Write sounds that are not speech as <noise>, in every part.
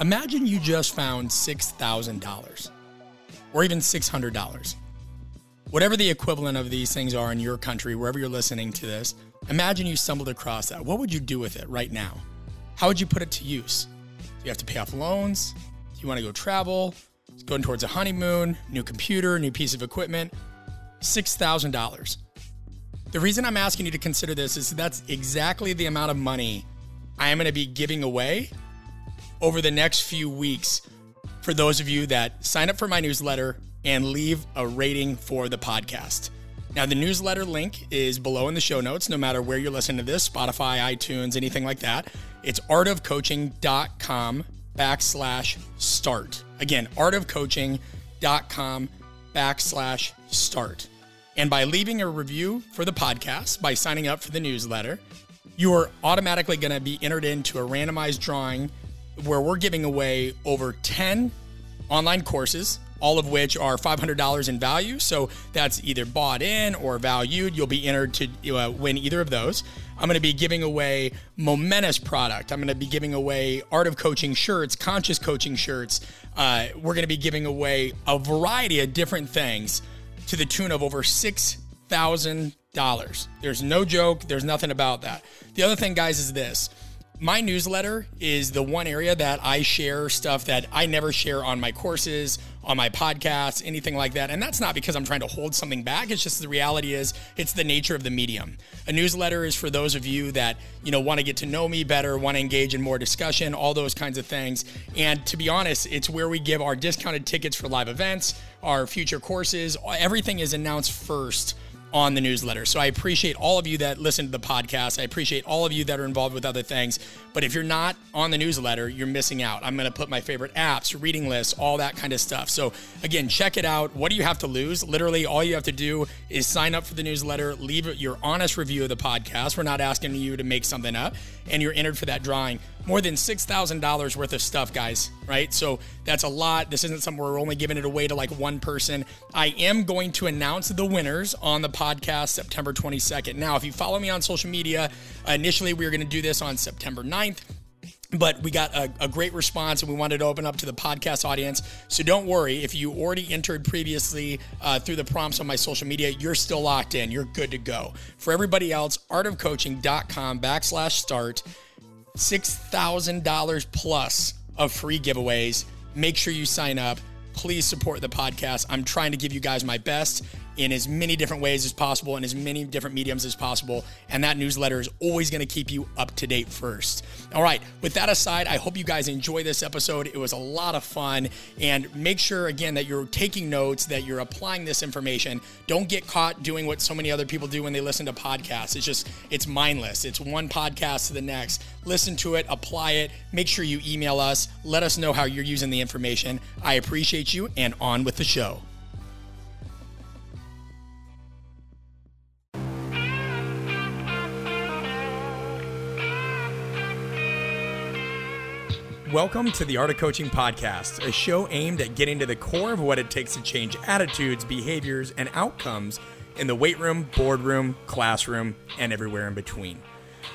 Imagine you just found $6,000 or even $600. Whatever the equivalent of these things are in your country, wherever you're listening to this, imagine you stumbled across that. What would you do with it right now? How would you put it to use? Do you have to pay off loans? Do you want to go travel? Going towards a honeymoon, new computer, new piece of equipment? $6,000. The reason I'm asking you to consider this is that's exactly the amount of money I am going to be giving away over the next few weeks for those of you that sign up for my newsletter and leave a rating for the podcast. Now, the newsletter link is below in the show notes, no matter where you're listening to this Spotify, iTunes, anything like that. It's artofcoaching.com backslash start. Again, artofcoaching.com backslash start. And by leaving a review for the podcast, by signing up for the newsletter, you are automatically going to be entered into a randomized drawing where we're giving away over 10 online courses, all of which are $500 in value. So that's either bought in or valued. You'll be entered to uh, win either of those. I'm going to be giving away momentous product. I'm going to be giving away art of coaching shirts, conscious coaching shirts. Uh, we're going to be giving away a variety of different things to the tune of over $6,000. There's no joke. There's nothing about that. The other thing, guys, is this my newsletter is the one area that I share stuff that I never share on my courses, on my podcasts, anything like that. And that's not because I'm trying to hold something back. It's just the reality is it's the nature of the medium. A newsletter is for those of you that, you know, want to get to know me better, want to engage in more discussion, all those kinds of things. And to be honest, it's where we give our discounted tickets for live events, our future courses, everything is announced first on the newsletter. So I appreciate all of you that listen to the podcast. I appreciate all of you that are involved with other things. But if you're not on the newsletter, you're missing out. I'm going to put my favorite apps, reading lists, all that kind of stuff. So again, check it out. What do you have to lose? Literally, all you have to do is sign up for the newsletter, leave your honest review of the podcast. We're not asking you to make something up, and you're entered for that drawing. More than $6,000 worth of stuff, guys, right? So that's a lot. This isn't something we're only giving it away to like one person. I am going to announce the winners on the podcast September 22nd. Now, if you follow me on social media, initially we were going to do this on September 9th but we got a, a, great response and we wanted to open up to the podcast audience. So don't worry, if you already entered previously uh, through the prompts on my social media, you're still locked in. You're good to go. For everybody else, artofcoaching.com backslash start, $6,000 plus of free giveaways. Make sure you sign up. Please support the podcast. I'm trying to give you guys my best in as many different ways as possible in as many different mediums as possible. And that newsletter is always going to keep you up to date first. All right, with that aside, I hope you guys enjoy this episode. It was a lot of fun. And make sure, again, that you're taking notes, that you're applying this information. Don't get caught doing what so many other people do when they listen to podcasts. It's just, it's mindless. It's one podcast to the next. Listen to it, apply it. Make sure you email us. Let us know how you're using the information. I appreciate you, and on with the show. Welcome to the Art of Coaching Podcast, a show aimed at getting to the core of what it takes to change attitudes, behaviors, and outcomes in the weight room, boardroom, classroom, and everywhere in between.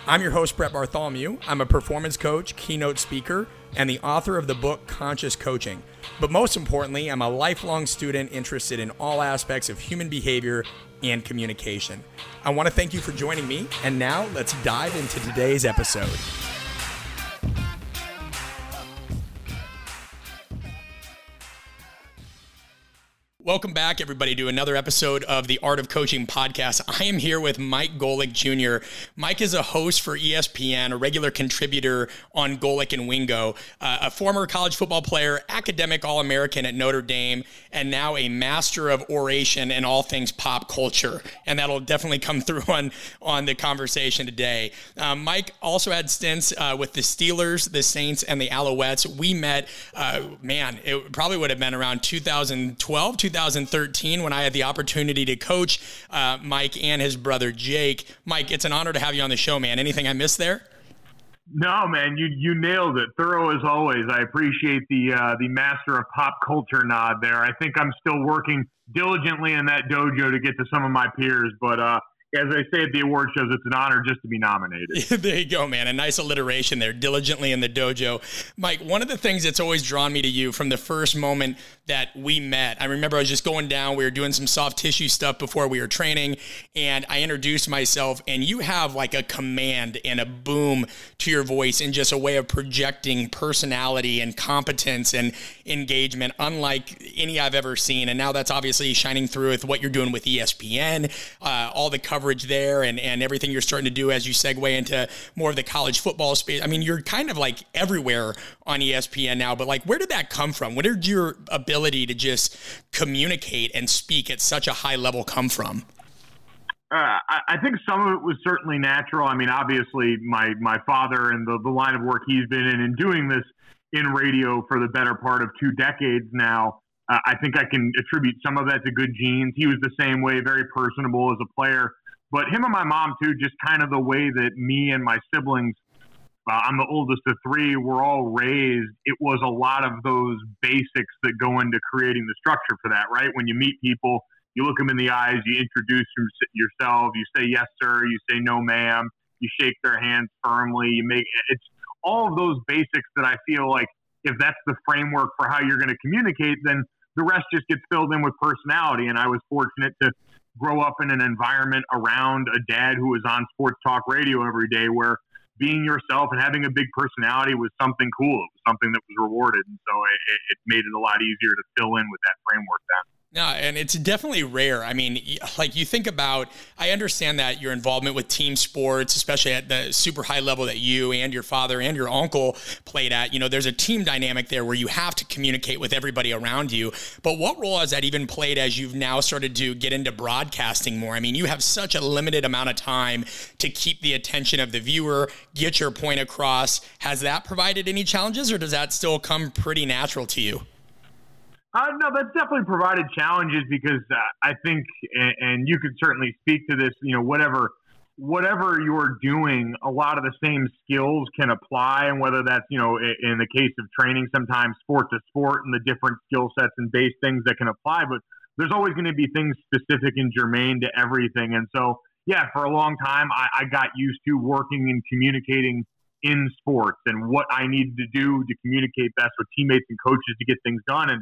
I'm your host, Brett Bartholomew. I'm a performance coach, keynote speaker, and the author of the book Conscious Coaching. But most importantly, I'm a lifelong student interested in all aspects of human behavior and communication. I want to thank you for joining me, and now let's dive into today's episode. Welcome back, everybody, to another episode of the Art of Coaching podcast. I am here with Mike Golic Jr. Mike is a host for ESPN, a regular contributor on Golic and Wingo, uh, a former college football player, academic All American at Notre Dame, and now a master of oration and all things pop culture. And that'll definitely come <laughs> through on, on the conversation today. Um, Mike also had stints uh, with the Steelers, the Saints, and the Alouettes. We met, uh, man, it probably would have been around 2012, 2013 when I had the opportunity to coach uh, Mike and his brother Jake. Mike, it's an honor to have you on the show, man. Anything I missed there? No, man, you you nailed it. Thorough as always. I appreciate the uh, the master of pop culture nod there. I think I'm still working diligently in that dojo to get to some of my peers, but uh, as I say at the award shows, it's an honor just to be nominated. <laughs> there you go, man. A nice alliteration there. Diligently in the dojo. Mike, one of the things that's always drawn me to you from the first moment that we met, I remember I was just going down, we were doing some soft tissue stuff before we were training, and I introduced myself, and you have like a command and a boom to your voice and just a way of projecting personality and competence and engagement, unlike any I've ever seen. And now that's obviously shining through with what you're doing with ESPN, uh, all the coverage there, and, and everything you're starting to do as you segue into more of the college football space. I mean, you're kind of like everywhere on ESPN now, but like, where did that come from? Where did your ability to just communicate and speak at such a high level come from? Uh, I, think some of it was certainly natural. I mean, obviously, my my father and the, the line of work he's been in and doing this in radio for the better part of two decades now. Uh, I think I can attribute some of that to good genes. He was the same way, very personable as a player. But him and my mom too, just kind of the way that me and my siblings, uh, I'm the oldest of three, We're all raised. It was a lot of those basics that go into creating the structure for that, right? When you meet people, you look them in the eyes, you introduce yourself, you say yes sir, you say no ma'am, you shake their hands firmly, you make it's all of those basics that I feel like if that's the framework for how you're going to communicate, then the rest just gets filled in with personality. And I was fortunate to grow up in an environment around a dad who was on sports talk radio every day where being yourself and having a big personality was something cool. It was something that was rewarded. And so it, it made it a lot easier to fill in with that framework then. No, and it's definitely rare. I mean, like you think about, I understand that your involvement with team sports, especially at the super high level that you and your father and your uncle played at, you know, there's a team dynamic there where you have to communicate with everybody around you. But what role has that even played as you've now started to get into broadcasting more? I mean, you have such a limited amount of time to keep the attention of the viewer, get your point across. Has that provided any challenges or does that still come pretty natural to you? Uh, no, that's definitely provided challenges because uh, I think, and, and, you could certainly speak to this. You know, whatever whatever you're doing, a lot of the same skills can apply, and whether that's you know, in, the case of training, sometimes sport to sport, and the different skill sets and base things that can apply. But there's always going to be things specific and germane to everything, and so yeah, for a long time, I, I got used to working and communicating in sports and what I needed to do to communicate best with teammates and coaches to get things done. And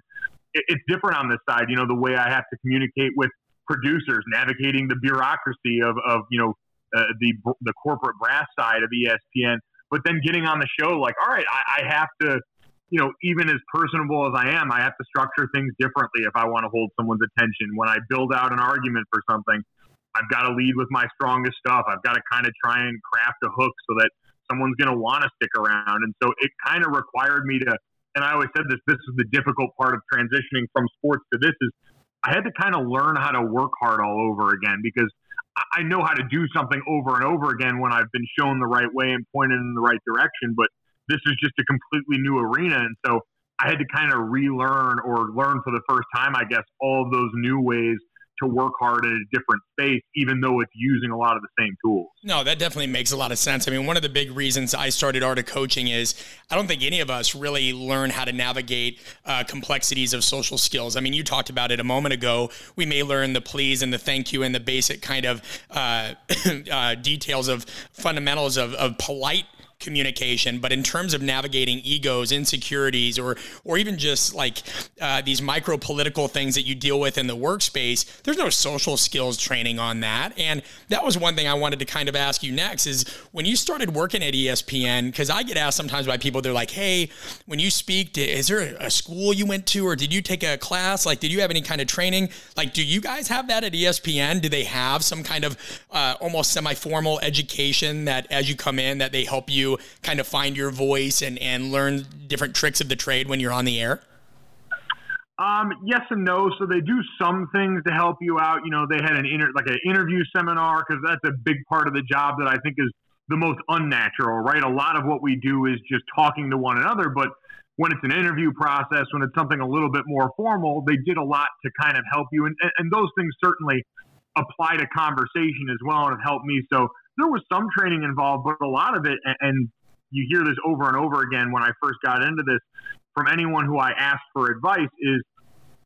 it, it's different on this side. You know, the way I have to communicate with producers, navigating the bureaucracy of, of you know, uh, the the corporate brass side of ESPN, but then getting on the show, like, all right, I, I have to, you know, even as personable as I am, I have to structure things differently if I want to hold someone's attention. When I build out an argument for something, I've got to lead with my strongest stuff. I've got to kind of try and craft a hook so that someone's going to want to stick around. And so it kind of required me to and I always said this, this is the difficult part of transitioning from sports to this is I had to kind of learn how to work hard all over again because I know how to do something over and over again when I've been shown the right way and pointed in the right direction. But this is just a completely new arena. And so I had to kind of relearn or learn for the first time, I guess, all of those new ways to work hard in a different space, even though it's using a lot of the same tools. No, that definitely makes a lot of sense. I mean, one of the big reasons I started Art of Coaching is I don't think any of us really learn how to navigate uh, complexities of social skills. I mean, you talked about it a moment ago. We may learn the please and the thank you and the basic kind of uh, <coughs> uh, details of fundamentals of, of polite communication, but in terms of navigating egos, insecurities, or or even just like uh, these micro political things that you deal with in the workspace, there's no social skills training on that. And that was one thing I wanted to kind of ask you next is when you started working at ESPN, because I get asked sometimes by people, they're like, "Hey, when you speak, is there a school you went to, or did you take a class? Like, did you have any kind of training? Like, do you guys have that at ESPN? Do they have some kind of uh, almost semi-formal education that as you come in that they help you kind of find your voice and, and learn different tricks of the trade when you're on the air? Um, yes and no. So they do some things to help you out. You know, they had an inter like an interview seminar because that's a big part of the job that I think is the most unnatural. Right, a lot of what we do is just talking to one another, but when it's an interview process, when it's something a little bit more formal, they did a lot to kind of help you, and and those things certainly apply to conversation as well and have helped me. So there was some training involved, but a lot of it, and you hear this over and over again when I first got into this from anyone who I asked for advice is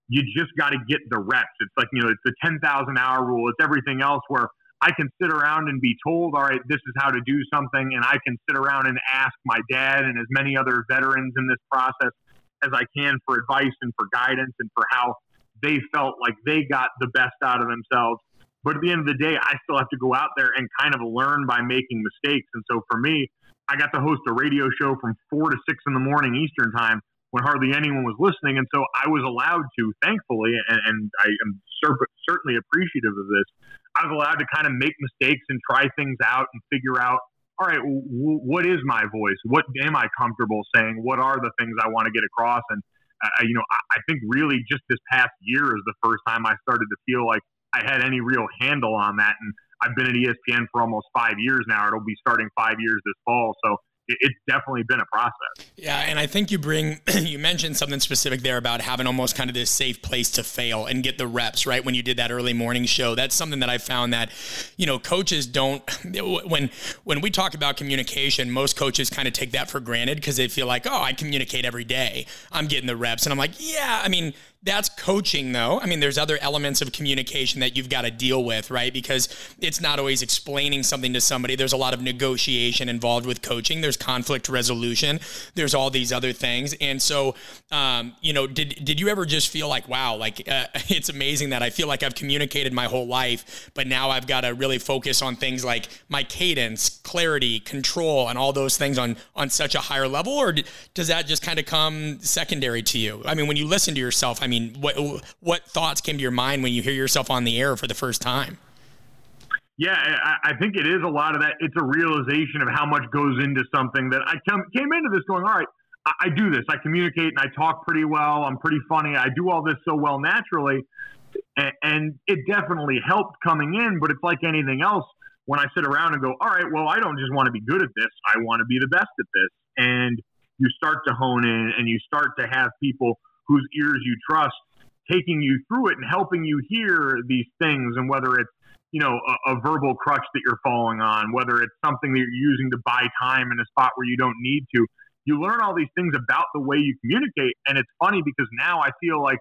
you just got to get the reps. It's like, you know, it's the 10,000 hour rule. It's everything else where I can sit around and be told, all right, this is how to do something, and I can sit around and ask my dad and as many other veterans in this process as I can for advice and for guidance and for how they felt like they got the best out of themselves. But at the end of the day, I still have to go out there and kind of learn by making mistakes. And so for me, I got to host a radio show from four to six in the morning Eastern time when hardly anyone was listening. And so I was allowed to, thankfully, and, and I am certainly appreciative of this, I was allowed to kind of make mistakes and try things out and figure out, all right, w- what is my voice? What am I comfortable saying? What are the things I want to get across? And, uh, you know, I, I think really just this past year is the first time I started to feel like I had any real handle on that. And I've been at ESPN for almost five years now. It'll be starting five years this fall. So it's definitely been a process. Yeah, and I think you bring <clears throat> you mentioned something specific there about having almost kind of this safe place to fail and get the reps right when you did that early morning show. That's something that I found that you know coaches don't <laughs> when when we talk about communication, most coaches kind of take that for granted because they feel like, "Oh, I communicate every day. I'm getting the reps." And I'm like, "Yeah, I mean, that's coaching, though. I mean, there's other elements of communication that you've got to deal with, right? Because it's not always explaining something to somebody. There's a lot of negotiation involved with coaching. There's conflict resolution. There's all these other things. And so, um, you know, did did you ever just feel like, wow, like uh, <laughs> it's amazing that I feel like I've communicated my whole life, but now I've got to really focus on things like my cadence, clarity, control, and all those things on on such a higher level, or does that just kind of come secondary to you? I mean, when you listen to yourself, I mean mean, what what thoughts came to your mind when you hear yourself on the air for the first time? Yeah, I, think it is a lot of that. It's a realization of how much goes into something that I came into this going, all right, I, do this. I communicate and I talk pretty well. I'm pretty funny. I do all this so well naturally. And it definitely helped coming in, but it's like anything else. When I sit around and go, all right, well, I don't just want to be good at this. I want to be the best at this. And you start to hone in and you start to have people whose ears you trust taking you through it and helping you hear these things. And whether it's you know a, a, verbal crutch that you're falling on whether it's something that you're using to buy time in a spot where you don't need to you learn all these things about the way you communicate. And it's funny because now i feel like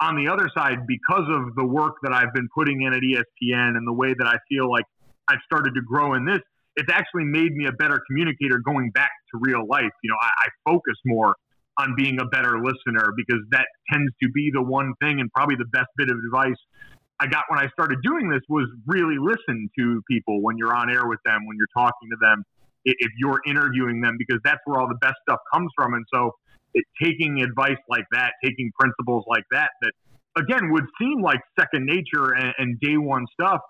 on the other side because of the work that i've been putting in at espn and the way that i feel like i've started to grow in this it's actually made me a better communicator going back to real life. You know i, I focus more on being a better listener because that tends to be the one thing and probably the best bit of advice I got when I started doing this was really listen to people when you're on air with them, when you're talking to them, if you're interviewing them, because that's where all the best stuff comes from. And so it, taking advice like that, taking principles like that, that again would seem like second nature and, and day one stuff,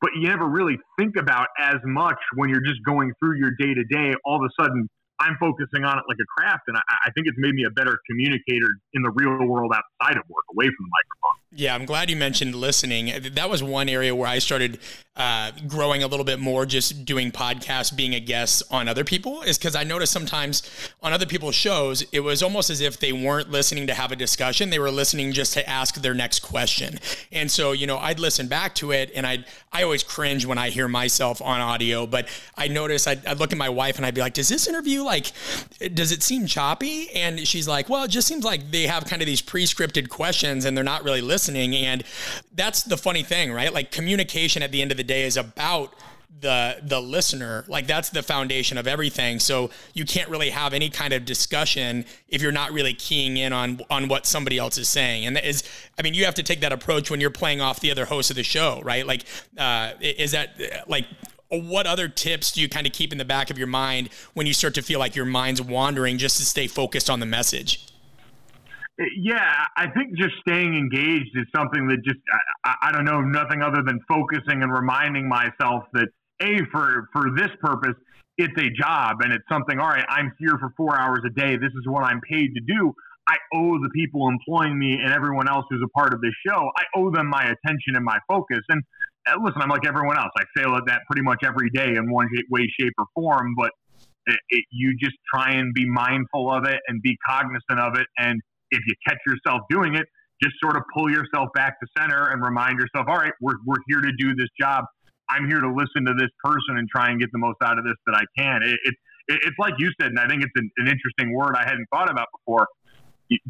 but you never really think about as much when you're just going through your day to day. All of a sudden, I'm focusing on it like a craft, and I, I, think it's made me a better communicator in the real world outside of work, away from the microphone. Yeah, I'm glad you mentioned listening. That was one area where I started uh, growing a little bit more, just doing podcasts, being a guest on other people, is because I noticed sometimes on other people's shows, it was almost as if they weren't listening to have a discussion; they were listening just to ask their next question. And so, you know, I'd listen back to it, and I I always cringe when I hear myself on audio, but I notice I'd, I'd look at my wife and I'd be like, "Does this interview like, does it seem choppy?" And she's like, "Well, it just seems like they have kind of these pre-scripted questions, and they're not really listening." And that's the funny thing, right? Like communication at the end of the day is about the the listener like that's the foundation of everything so you can't really have any kind of discussion if you're not really keying in on on what somebody else is saying and that is i mean you have to take that approach when you're playing off the other host of the show right like uh, is that like what other tips do you kind of keep in the back of your mind when you start to feel like your mind's wandering just to stay focused on the message yeah, I think just staying engaged is something that just I, I, don't know nothing other than focusing and reminding myself that a for for this purpose it's a job and it's something. All right, I'm here for four hours a day. This is what I'm paid to do. I owe the people employing me and everyone else who's a part of this show. I owe them my attention and my focus. And uh, Uh, listen, I'm like everyone else. I fail at that pretty much every day in one way, shape, or form. But it, it, you just try and be mindful of it and be cognizant of it and if you catch yourself doing it, just sort of pull yourself back to center and remind yourself, all right, we're, we're here to do this job. I'm here to listen to this person and try and get the most out of this that I can. It, it, it's like you said, and I think it's an, an interesting word I hadn't thought about before.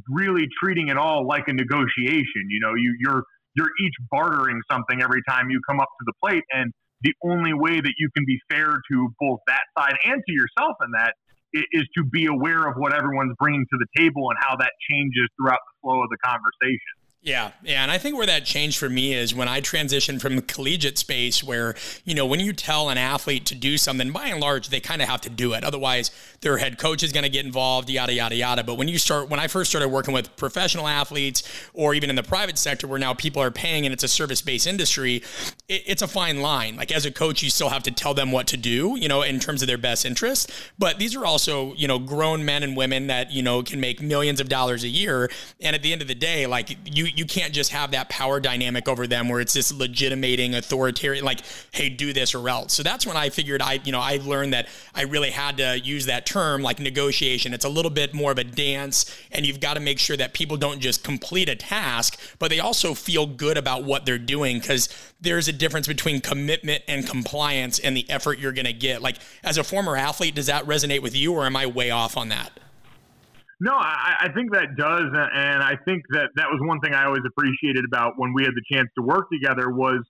Really treating it all like a negotiation. You know, you, you're you're each bartering something every time you come up to the plate, and the only way that you can be fair to both that side and to yourself in that is to be aware of what everyone's bringing to the table and how that changes throughout the flow of the conversation. Yeah, yeah, and I think where that changed for me is when I transitioned from the collegiate space, where you know when you tell an athlete to do something, by and large they kind of have to do it. Otherwise, their head coach is going to get involved, yada yada yada. But when you start, when I first started working with professional athletes, or even in the private sector where now people are paying and it's a service based industry, it, it's a fine line. Like as a coach, you still have to tell them what to do, you know, in terms of their best interest. But these are also you know grown men and women that you know can make millions of dollars a year, and at the end of the day, like you you can't just have that power dynamic over them where it's this legitimating authoritarian like hey do this or else. So that's when i figured i you know i learned that i really had to use that term like negotiation. It's a little bit more of a dance and you've got to make sure that people don't just complete a task but they also feel good about what they're doing because there's a difference between commitment and compliance and the effort you're going to get. Like as a former athlete does that resonate with you or am i way off on that no, I, I think that does, and I think that that was one thing I always appreciated about when we had the chance to work together was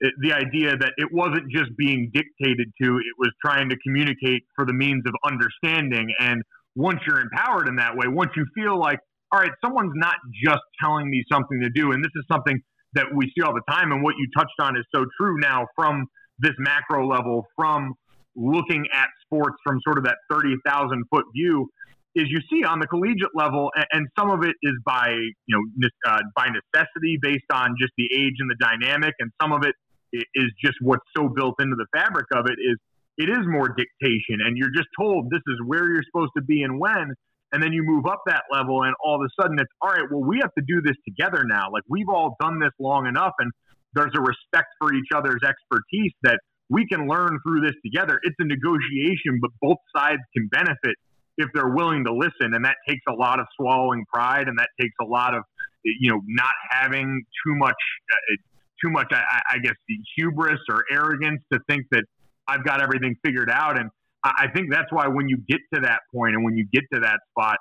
the idea that it wasn't just being dictated to; it was trying to communicate for the means of understanding. And once you're empowered in that way, once you feel like, all right, someone's not just telling me something to do, and this is something that we see all the time, and what you touched on is so true now from this macro level, from looking at sports from sort of that 30,000 foot view is you see on the collegiate level, and, some of it is by you know uh, by necessity based on just the age and the dynamic, and some of it is just what's so built into the fabric of it is it is more dictation, and you're just told this is where you're supposed to be and when, and then you move up that level, and all of a sudden it's all right. Well, we have to do this together now. Like we've all done this long enough, and there's a respect for each other's expertise that we can learn through this together. It's a negotiation, but both sides can benefit if they're willing to listen. And that takes a lot of swallowing pride, and that takes a lot of you know not having too much uh, too much I, I guess hubris or arrogance to think that I've got everything figured out. And I, think that's why when you get to that point and when you get to that spot,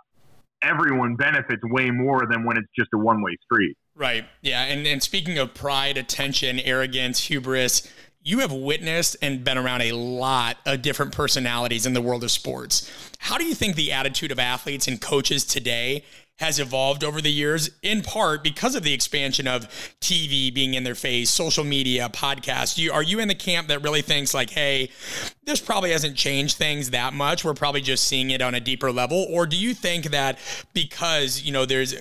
everyone benefits way more than when it's just a one way street. Right. Yeah. And and speaking of pride, attention, arrogance, hubris, you have witnessed and been around a lot of different personalities in the world of sports. How do you think the attitude of athletes and coaches today has evolved over the years, in part because of the expansion of TV being in their face, social media, podcasts. You, are you in the camp that really thinks like, hey, this probably hasn't changed things that much? We're probably just seeing it on a deeper level, or do you think that because you know there's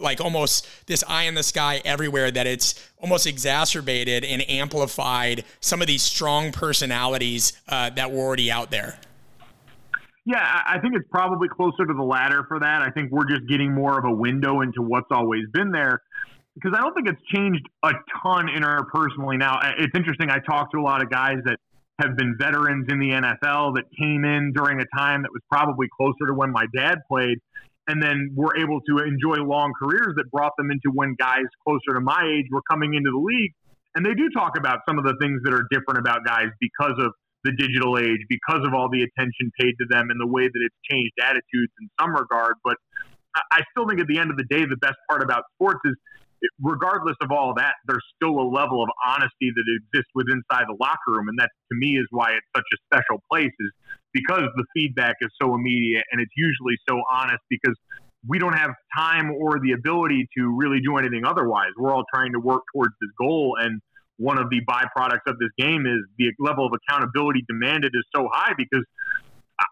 like almost this eye in the sky everywhere that it's almost exacerbated and amplified some of these strong personalities uh, that were already out there? Yeah, I think it's probably closer to the latter for that. I think we're just getting more of a window into what's always been there because I don't think it's changed a ton interpersonally now. It's interesting. I talked to a lot of guys that have been veterans in the NFL that came in during a time that was probably closer to when my dad played and then were able to enjoy long careers that brought them into when guys closer to my age were coming into the league. And they do talk about some of the things that are different about guys because of the digital age because of all the attention paid to them and the way that it's changed attitudes in some regard. But I still think at the end of the day, the best part about sports is regardless of all that, there's still a level of honesty that exists within inside the locker room. And that to me is why it's such a special place is because the feedback is so immediate and it's usually so honest because we don't have time or the ability to really do anything otherwise. We're all trying to work towards this goal and one of the byproducts of this game is the level of accountability demanded is so high because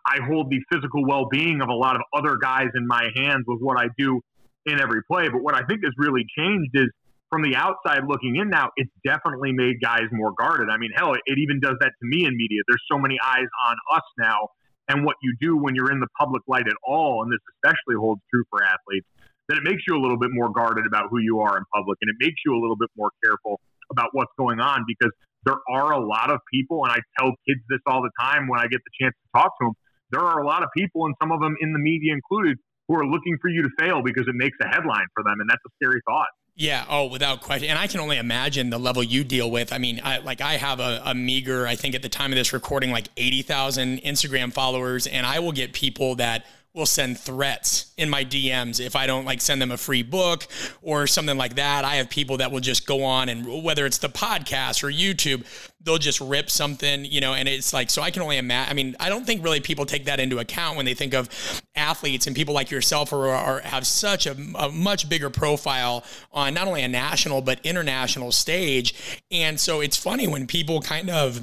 I hold the physical well being of a lot of other guys in my hands with what I do in every play. But what I think has really changed is from the outside looking in now, it's definitely made guys more guarded. I mean, hell, it even does that to me in media. There's so many eyes on us now and what you do when you're in the public light at all. And this especially holds true for athletes that it makes you a little bit more guarded about who you are in public and it makes you a little bit more careful about what's going on because there are a lot of people, and I tell kids this all the time when I get the chance to talk to them. There are a lot of people, and some of them in the media included, who are looking for you to fail because it makes a headline for them, and that's a scary thought. Yeah. Oh, without question. And I can only imagine the level you deal with. I mean, I, like I have a, a, meager, I think at the time of this recording, like 80,000 Instagram followers, and I will get people that will send threats in my DMs if I don't like send them a free book or something like that. I have people that will just go on and whether it's the podcast or YouTube, they'll just rip something, you know, and it's like, so I can only imagine. I mean, I don't think really people take that into account when they think of athletes and people like yourself are have such a, a, much bigger profile on not only a national, but international stage. And so it's funny when people kind of,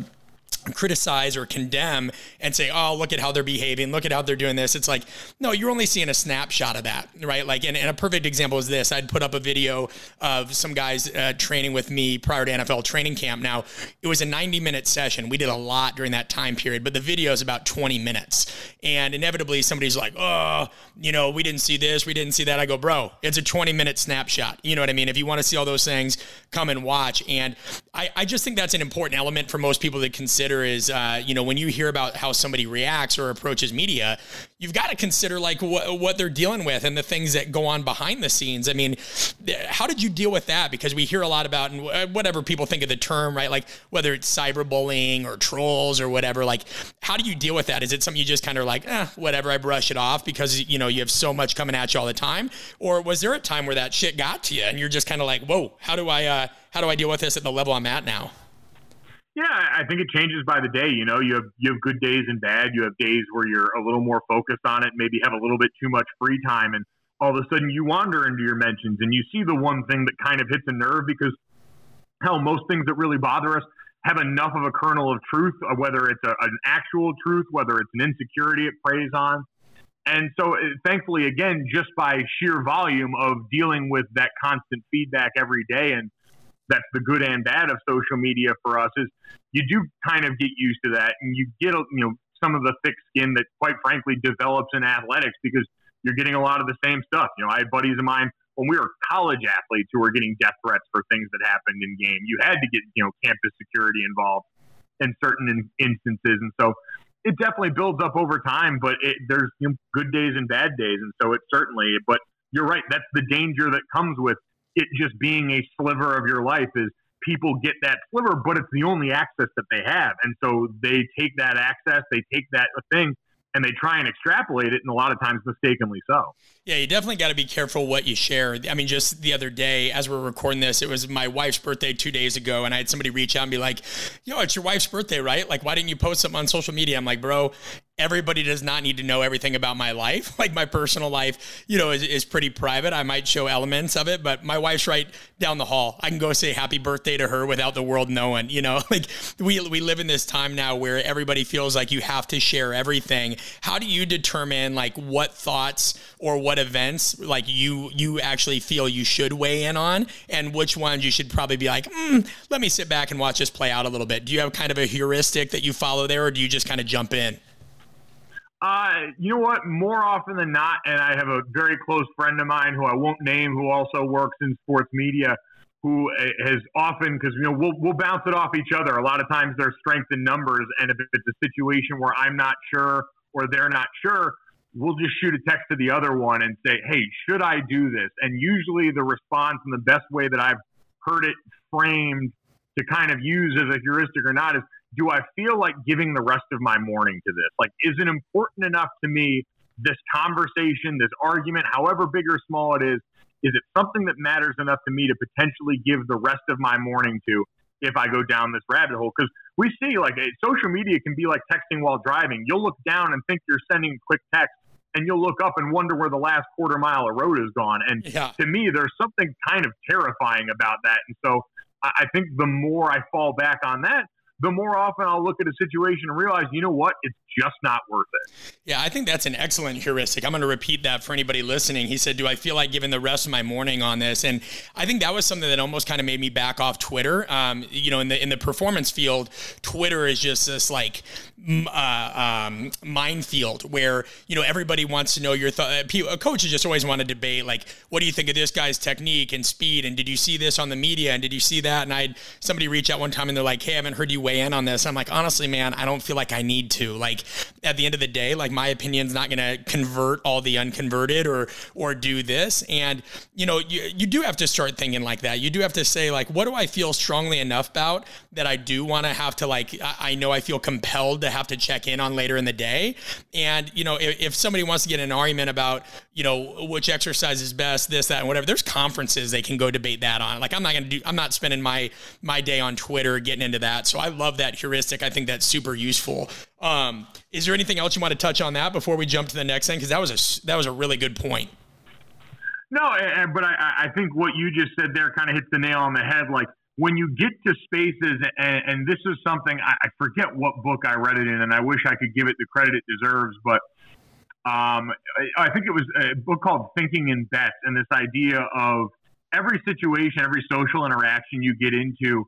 criticize or condemn and say, oh, look at how they're behaving. Look at how they're doing this. It's like, no, you're only seeing a snapshot of that, right? Like, and, and a perfect example is this. I'd put up a video of some guys uh, training with me prior to NFL training camp. Now, it was a 90 minute session. We did a lot during that time period, but the video is about 20 minutes. And inevitably, somebody's like, oh, you know, we didn't see this, we didn't see that. I go, bro, it's a 20 minute snapshot. You know what I mean? If you want to see all those things, come and watch. And I, I just think that's an important element for most people to consider consider is, uh, you know, when you hear about how somebody reacts or approaches media, you've got to consider like wh- what they're dealing with and the things that go on behind the scenes. I mean, how did you deal with that? Because we hear a lot about and whatever people think of the term, right? Like whether it's cyberbullying or trolls or whatever. Like, how do you deal with that? Is it something you just kind of like, eh, whatever, I brush it off because you know you have so much coming at you all the time, or was there a time where that shit got to you and you're just kind of like, whoa, how do I uh, how do I deal with this at the level I'm at now? Yeah, I think it changes by the day. You know, you have you have good days and bad. You have days where you're a little more focused on it, maybe have a little bit too much free time, and all of a sudden you wander into your mentions and you see the one thing that kind of hits a nerve because hell, most things that really bother us have enough of a kernel of truth, uh, whether it's a, an actual truth, whether it's an insecurity it preys on. And so, uh, thankfully, again, just by sheer volume of dealing with that constant feedback every day and that's the good and bad of social media for us is you do kind of get used to that and you get you know some of the thick skin that quite frankly develops in athletics because you're getting a lot of the same stuff. You know, I had buddies of mine when we were college athletes who were getting death threats for things that happened in game. You had to get, you know, campus security involved in certain in- instances. And so it definitely builds up over time, but it, there's you know, good days and bad days. And so it certainly, but you're right. That's the danger that comes with it just being a sliver of your life is people get that sliver, but it's the only access that they have. And so they take that access, they take that thing, and they try and extrapolate it, and a lot of times mistakenly so. Yeah, you definitely got to be careful what you share. I mean, just the other day, as we're recording this, it was my wife's birthday two days ago, and I had somebody reach out and be like, "Yo, it's your wife's birthday, right? Like, why didn't you post something on social media?" I'm like, "Bro, everybody does not need to know everything about my life. <laughs> Like my personal life, you know, is, is pretty private. I might show elements of it, but my wife's right down the hall. I can go say happy birthday to her without the world knowing, you know, <laughs> like we, we live in this time now where everybody feels like you have to share everything. How do you determine like what thoughts or what events like you, you actually feel you should weigh in on and which ones you should probably be like, mm, let me sit back and watch this play out a little bit. Do you have kind of a heuristic that you follow there or do you just kind of jump in? Uh, you know what? More often than not, and I have a very close friend of mine who I won't name, who also works in sports media, who uh, has often because you know we'll we'll bounce it off each other. A lot of times there's strength in numbers, and if it's a situation where I'm not sure or they're not sure, we'll just shoot a text to the other one and say, "Hey, should I do this?" And usually the response and the best way that I've heard it framed to kind of use as a heuristic or not is do I feel like giving the rest of my morning to this? Like, is it important enough to me, this conversation, this argument, however big or small it is? Is it something that matters enough to me to potentially give the rest of my morning to if I go down this rabbit hole? Because we see, like, social media can be like texting while driving. You'll look down and think you're sending a quick text, and you'll look up and wonder where the last quarter mile of road is gone. And yeah. to me, there's something kind of terrifying about that. And so I think the more I fall back on that, the more often I'll look at a situation and realize, you know what, it's just not worth it. Yeah, I think that's an excellent heuristic. I'm going to repeat that for anybody listening. He said, Do I feel like giving the rest of my morning on this? And I think that was something that almost kind of made me back off Twitter. Um, you know, in the in the performance field, Twitter is just this like uh, um, minefield where you know everybody wants to know your thought. Uh, coaches just always want to debate like, what do you think of this guy's technique and speed? And did you see this on the media? And did you see that? And I had somebody reach out one time and they're like, Hey, I haven't heard you weigh in on this. I'm like, honestly, man, I don't feel like I need to. Like at the end of the day, like my opinion's not going to convert all the unconverted or or do this. And you know, you you do have to start thinking like that. You do have to say like, what do I feel strongly enough about that I do want to have to like I know I feel compelled to have to check in on later in the day. And you know, if, if somebody wants to get an argument about you know which exercise is best, this that and whatever, there's conferences they can go debate that on. Like I'm not going to do. I'm not spending my my day on Twitter getting into that. So I love that heuristic. I think that's super useful. Um, is there anything else you want to touch on that before we jump to the next thing? Because that was a that was a really good point. No, but I, I think what you just said there kind of hits the nail on the head. Like when you get to spaces, and, and this is something I, forget what book I read it in, and I wish I could give it the credit it deserves, but um, I, I think it was a book called Thinking in Bets, and this idea of every situation, every social interaction you get into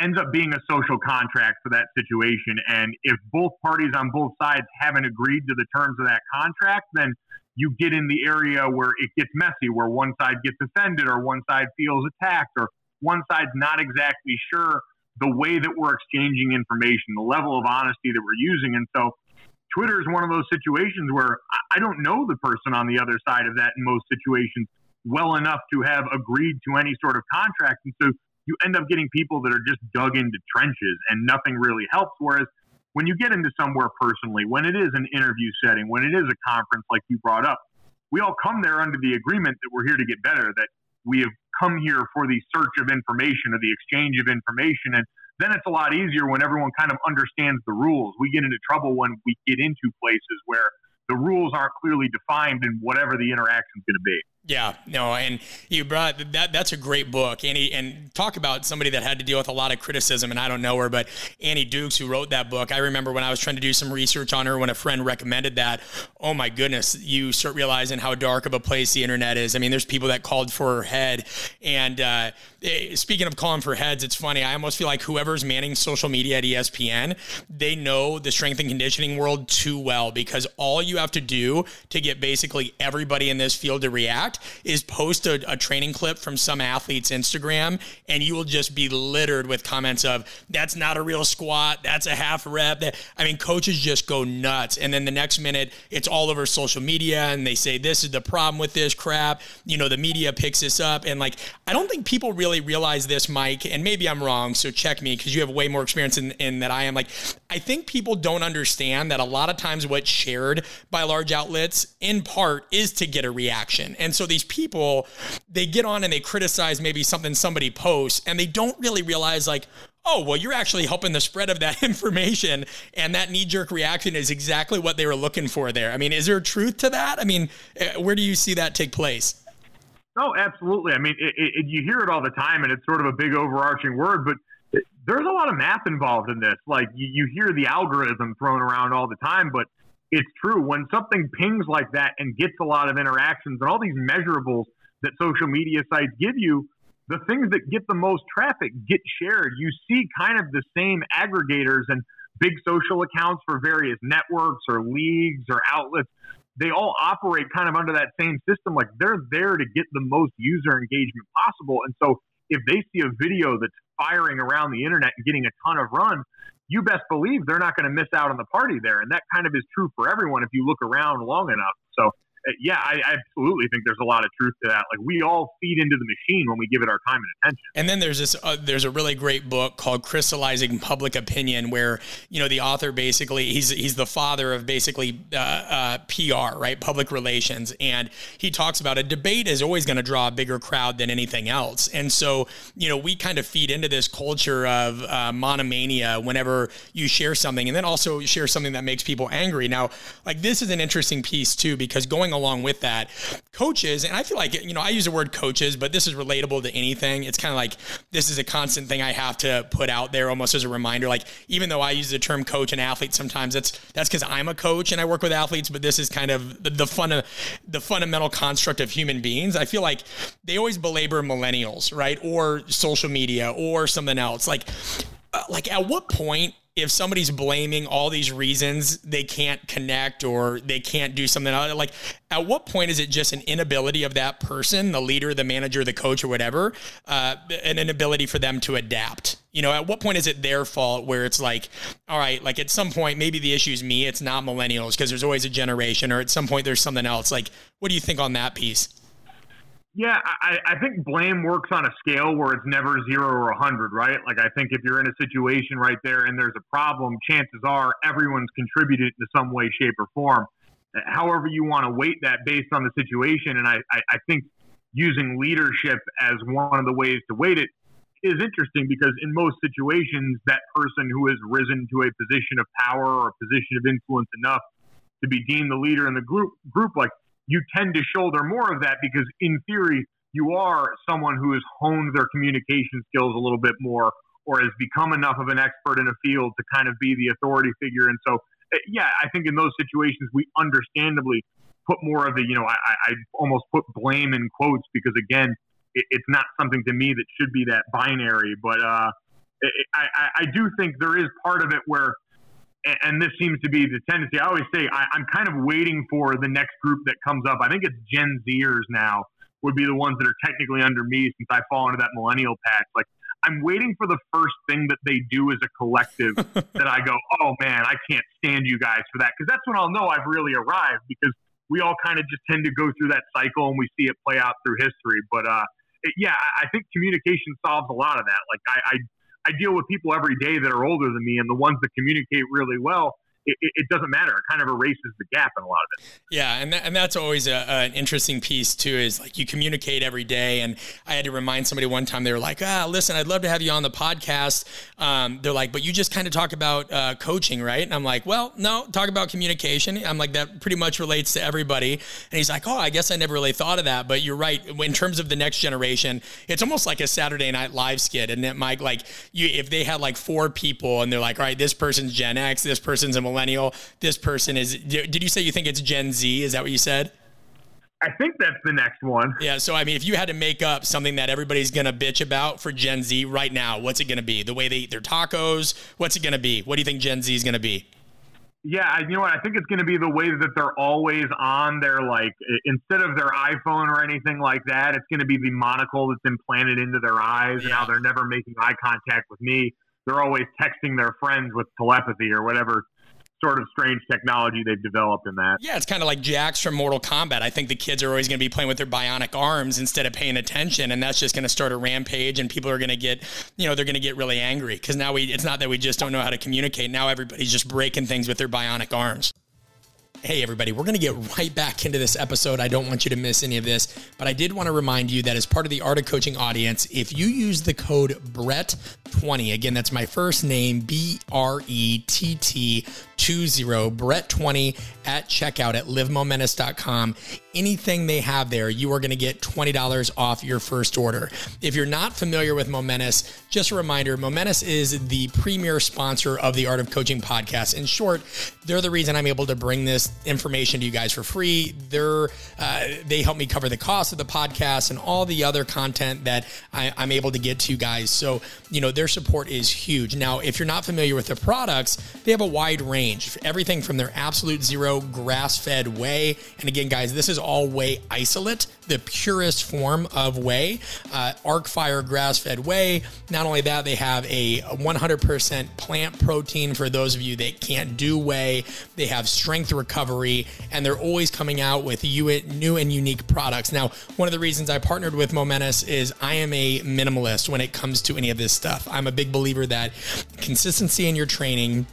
ends up being a social contract for that situation. And if both parties on both sides haven't agreed to the terms of that contract, then you get in the area where it gets messy, where one side gets offended or one side feels attacked or one side's not exactly sure the way that we're exchanging information, the level of honesty that we're using. And so Twitter is one of those situations where I don't know the person on the other side of that in most situations well enough to have agreed to any sort of contract. And so you end up getting people that are just dug into trenches and nothing really helps. Whereas when you get into somewhere personally, when it is an interview setting, when it is a conference like you brought up, we all come there under the agreement that we're here to get better, that we have come here for the search of information or the exchange of information. And then it's a lot easier when everyone kind of understands the rules. We get into trouble when we get into places where the rules aren't clearly defined in whatever the interaction is going to be. Yeah, no, and you brought that. That's a great book, Annie. And talk about somebody that had to deal with a lot of criticism. And I don't know her, but Annie Dukes, who wrote that book, I remember when I was trying to do some research on her, when a friend recommended that. Oh my goodness, you start realizing how dark of a place the internet is. I mean, there's people that called for her head. And uh, eh, speaking of calling for heads, it's funny. I almost feel like whoever's manning social media at ESPN, they know the strength and conditioning world too well because all you have to do to get basically everybody in this field to react is post a, a training clip from some athlete's Instagram, and you will just be littered with comments of "That's not a real squat. That's a half rep." I mean, coaches just go nuts, and then the next minute it's all over social media, and they say this is the problem with this crap. You know, the media picks this up, and like I don't think people really realize this, Mike. And maybe I'm wrong, so check me because you have way more experience in, in that I am. Like, I think people don't understand that a lot of times what's shared by large outlets, in part, is to get a reaction, and so so these people, they get on and they criticize maybe something somebody posts and they don't really realize like, oh, well, you're actually helping the spread of that <laughs> information. And that knee jerk reaction is exactly what they were looking for there. I mean, is there truth to that? I mean, eh, where do you see that take place? Oh, absolutely. I mean, it, it, you hear it all the time, and it's sort of a big overarching word, but there's a lot of math involved in this. Like, you, you hear the algorithm thrown around all the time, but it's true. When something pings like that and gets a lot of interactions and all these measurables that social media sites give you, the things that get the most traffic get shared. You see kind of the same aggregators and big social accounts for various networks or leagues or outlets. They all operate kind of under that same system. Like they're there to get the most user engagement possible. And so if they see a video that's firing around the internet and getting a ton of run, you best believe they're not going to miss out on the party there. And that kind of is true for everyone if you look around long enough. Uh, yeah, I, I, absolutely think there's a lot of truth to that. Like we all feed into the machine when we give it our time and attention. And then there's this, uh, there's a really great book called Crystallizing Public Opinion, where you know the author basically he's he's the father of basically uh, uh, PR, right, public relations, and he talks about a debate is always going to draw a bigger crowd than anything else. And so you know we kind of feed into this culture of uh, monomania whenever you share something, and then also share something that makes people angry. Now, like this is an interesting piece too because going along with that, coaches, and I feel like, you know, I use the word coaches, but this is relatable to anything. It's kind of like this is a constant thing I have to put out there almost as a reminder. Like, even though I use the term coach and athlete sometimes, that's that's because I'm a coach and I work with athletes, but this is kind of the, the fun the fundamental construct of human beings. I feel like they always belabor millennials, right? Or social media or something else. Like uh, like at what point if somebody's blaming all these reasons they can't connect or they can't do something. Like at what point is it just an inability of that person the leader the manager the coach or whatever uh, an inability for them to adapt? You know at what point is it their fault where it's like all right like at some point maybe the issue is me it's not millennials because there's always a generation or at some point there's something else? Like what do you think on that piece yeah, I, I think blame works on a scale where it's never zero or a hundred, right? Like I think if you're in a situation right there and there's a problem, chances are everyone's contributed in some way, shape, or form. However, you want to weight that based on the situation, and I, I, I think using leadership as one of the ways to weight it is interesting because in most situations, that person who has risen to a position of power or a position of influence enough to be deemed the leader in the group, group like you tend to shoulder more of that because, in theory, you are someone who has honed their communication skills a little bit more or has become enough of an expert in a field to kind of be the authority figure. And so, eh, yeah, I think in those situations, we understandably put more of the, you know, I, I almost put blame in quotes because, again, it, it's not something to me that should be that binary. But uh, it, I, I do think there is part of it where and this seems to be the tendency. I always say I, am kind of waiting for the next group that comes up. I think it's Gen Zers now would be the ones that are technically under me since I fall into that millennial patch. Like I'm waiting for the first thing that they do as a collective <laughs> that I go, oh man, I can't stand you guys for that because that's when I'll know I've really arrived because we all kind of just tend to go through that cycle and we see it play out through history. But uh, it, yeah, I think communication solves a lot of that. Like I, I I deal with people every day that are older than me, and the ones that communicate really well it, it, doesn't matter. It kind of erases the gap in a lot of it. Yeah, and that, and that's always a, an interesting piece too. Is like you communicate every day, and I had to remind somebody one time. They were like, "Ah, listen, I'd love to have you on the podcast." Um, they're like, "But you just kind of talk about uh, coaching, right?" And I'm like, "Well, no, talk about communication." I'm like, "That pretty much relates to everybody." And he's like, "Oh, I guess I never really thought of that." But you're right. In terms of the next generation, it's almost like a Saturday Night Live skit, and it Mike? Like you, if they had like four people, and they're like, "All right, this person's Gen X, this person's a millennial. This person is. Did you say you think it's Gen Z? Is that what you said? I think that's the next one. Yeah. So, I mean, if you had to make up something that everybody's going to bitch about for Gen Z right now, what's it going to be? The way they eat their tacos? What's it going to be? What do you think Gen Z is going to be? Yeah, you know what? I think it's going to be the way that they're always on their like instead of their iPhone or anything like that. It's going to be the monocle that's implanted into their eyes, yeah. and how they're never making eye contact with me. They're always texting their friends with telepathy or whatever sort of strange technology they've developed in that. Yeah, it's kind of like Jax from Mortal Kombat. I think the kids are always going to be playing with their bionic arms instead of paying attention, and that's just going to start a rampage, and people are going to get, you know, they're going to get really angry because now we. It's not that we just don't know how to communicate. Now everybody's just breaking things with their bionic arms. Hey, everybody, we're going to get right back into this episode. I don't want you to miss any of this, but I did want to remind you that as part of the Art of Coaching audience, if you use the code BRETT20, again, that's my first name, B R E T T 20, Brett20 at checkout at livemomentous.com. Anything they have there, you are going to get $20 off your first order. If you're not familiar with Momentous, just a reminder Momentous is the premier sponsor of the Art of Coaching podcast. In short, they're the reason I'm able to bring this information to you guys for free. They're, uh, they help me cover the cost of the podcast and all the other content that I, I'm able to get to you guys. So, you know, their support is huge. Now, if you're not familiar with the products, they have a wide range range. Everything from their absolute zero grass fed whey. And again, guys, this is all whey isolate, the purest form of whey. Uh, Arc Fire grass fed whey. Not only that, they have a 100% plant protein for those of you that can't do whey. They have strength recovery, and they're always coming out with new and unique products. Now, one of the reasons I partnered with Momentous is I am a minimalist when it comes to any of this stuff. I'm a big believer that consistency in your training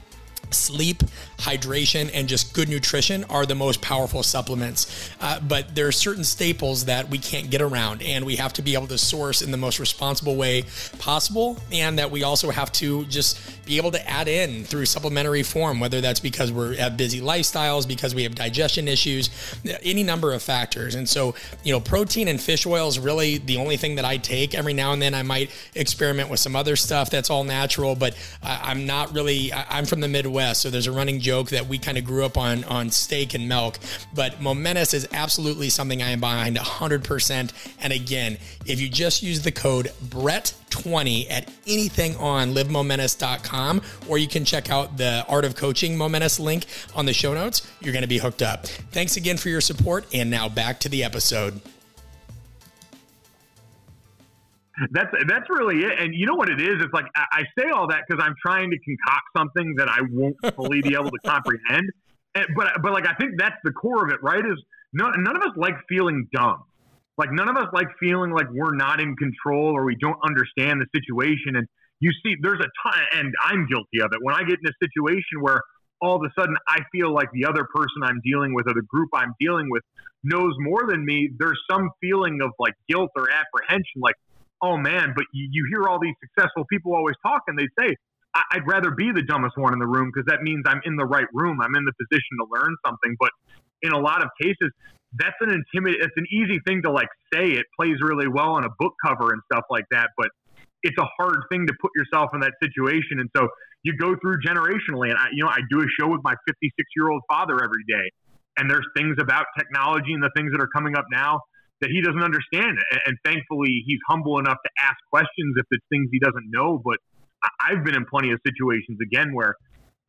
sleep, hydration, and just good nutrition are the most powerful supplements. Uh, but there are certain staples that we can't get around, and we have to be able to source in the most responsible way possible. And that we also have to just be able to add in through supplementary form, whether that's because we have busy lifestyles, because we have digestion issues, any number of factors. And so, you know, protein and fish oil is really the only thing that I take. Every now and then I might experiment with some other stuff that's all natural, but I'm not really, I'm from the Midwest West. So there's a running joke that we kind of grew up on on steak and milk. But Momentous is absolutely something I am behind 100%. And again, if you just use the code Brett20 at anything on livemomentous.com, or you can check out the Art of Coaching Momentous link on the show notes, you're going to be hooked up. Thanks again for your support. And now back to the episode. That's that's really it. And you know what it is? It's like I, I say all that because I'm trying to concoct something that I won't fully be able to comprehend. And, but but like I think that's the core of it, right? Is none, of us like feeling dumb. Like none of us like feeling like we're not in control or we don't understand the situation. And you see, there's a ton, and I'm guilty of it. When I get in a situation where all of a sudden I feel like the other person I'm dealing with or the group I'm dealing with knows more than me, there's some feeling of like guilt or apprehension, like oh man, but you, you hear all these successful people always talk and they say, I'd rather be the dumbest one in the room because that means I'm in the right room. I'm in the position to learn something. But in a lot of cases, that's an intimidate. It's an easy thing to like say. It plays really well on a book cover and stuff like that. But it's a hard thing to put yourself in that situation. And so you go through generationally. And I, you know, I do a show with my 56 year old father every day. And there's things about technology and the things that are coming up now that he doesn't understand. And, and thankfully, he's humble enough to ask questions if it's things he doesn't know. But I've been in plenty of situations again where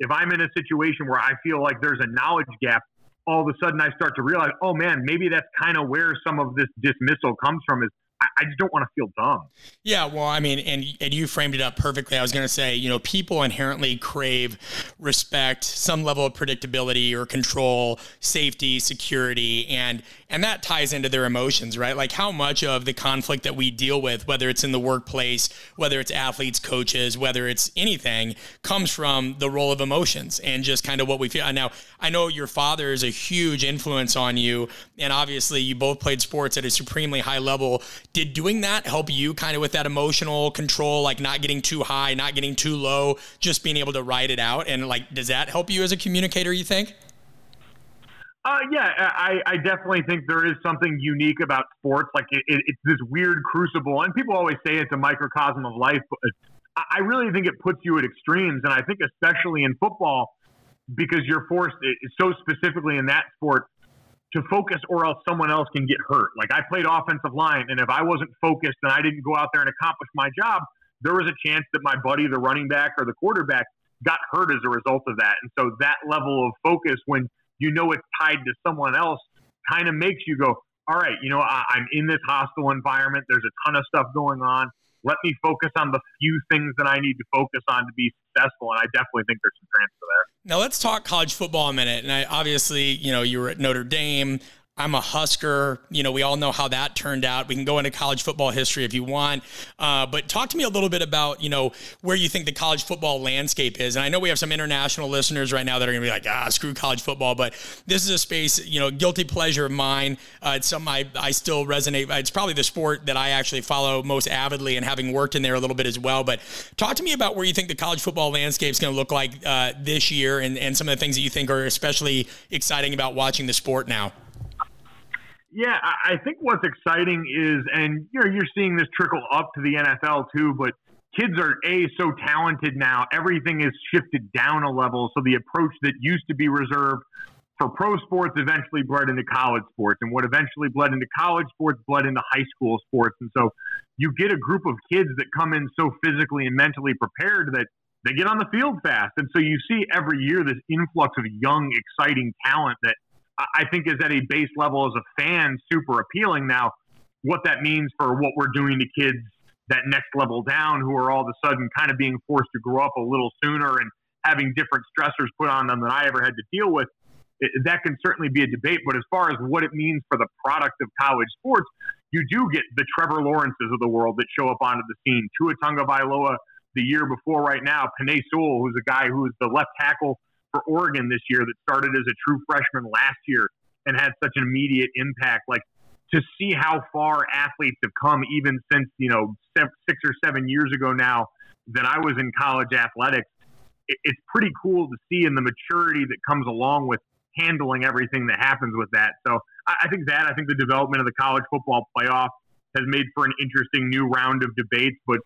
if I'm in a situation where I feel like there's a knowledge gap, all of a sudden I start to realize, oh man, maybe that's kind of where some of this dismissal comes from is I just don't want to feel dumb. Yeah, well, I mean, and and you framed it up perfectly. I was going to say, you know, people inherently crave respect, some level of predictability or control, safety, security, and and that ties into their emotions, right? Like how much of the conflict that we deal with, whether it's in the workplace, whether it's athletes, coaches, whether it's anything, comes from the role of emotions and just kind of what we feel. Now, I know your father is a huge influence on you, and obviously you both played sports at a supremely high level did doing that help you kind of with that emotional control, like not getting too high, not getting too low, just being able to ride it out? And like, does that help you as a communicator, you think? Uh, yeah, I, I definitely think there is something unique about sports. Like it, it, it's this weird crucible, and people always say it's a microcosm of life. But I really think it puts you at extremes, and I think especially in football, because you're forced so specifically in that sport to focus or else someone else can get hurt. Like I played offensive line, and if I wasn't focused and I didn't go out there and accomplish my job, there was a chance that my buddy, the running back or the quarterback, got hurt as a result of that. And so that level of focus, when you know it's tied to someone else, kind of makes you go, all right, you know, I, I'm in this hostile environment. There's a ton of stuff going on. Let me focus on the few things that I need to focus on to be successful. And I definitely think there's some transfer there. Now let's talk college football a minute. And I obviously, you know, you were at Notre Dame. I'm a Husker. You know, we all know how that turned out. We can go into college football history if you want. Uh, but talk to me a little bit about, you know, where you think the college football landscape is. And I know we have some international listeners right now that are going to be like, ah, screw college football. But this is a space, you know, guilty pleasure of mine. Uh, it's something I, I still resonate. It's probably the sport that I actually follow most avidly and having worked in there a little bit as well. But talk to me about where you think the college football landscape is going to look like uh, this year and, and some of the things that you think are especially exciting about watching the sport now. Yeah, I think what's exciting is, and you know, you're seeing this trickle up to the NFL too, but kids are a so talented now. Everything is shifted down a level, so the approach that used to be reserved for pro sports eventually bled into college sports, and what eventually bled into college sports bled into high school sports, and so you get a group of kids that come in so physically and mentally prepared that they get on the field fast, and so you see every year this influx of young, exciting talent that I think is at a base level as a fan super appealing. Now, what that means for what we're doing to kids that next level down who are all of a sudden kind of being forced to grow up a little sooner and having different stressors put on them than I ever had to deal with, it, that can certainly be a debate. But as far as what it means for the product of college sports, you do get the Trevor Lawrences of the world that show up onto the scene. Tua Tagovailoa the year before right now, Penei Sewell, who's a guy who's the left tackle for Oregon this year that started as a true freshman last year and had such an immediate impact. Like to see how far athletes have come, even since you know six or seven years ago now that I was in college athletics, it's pretty cool to see in the maturity that comes along with handling everything that happens with that. So I think that I think the development of the college football playoff has made for an interesting new round of debates, but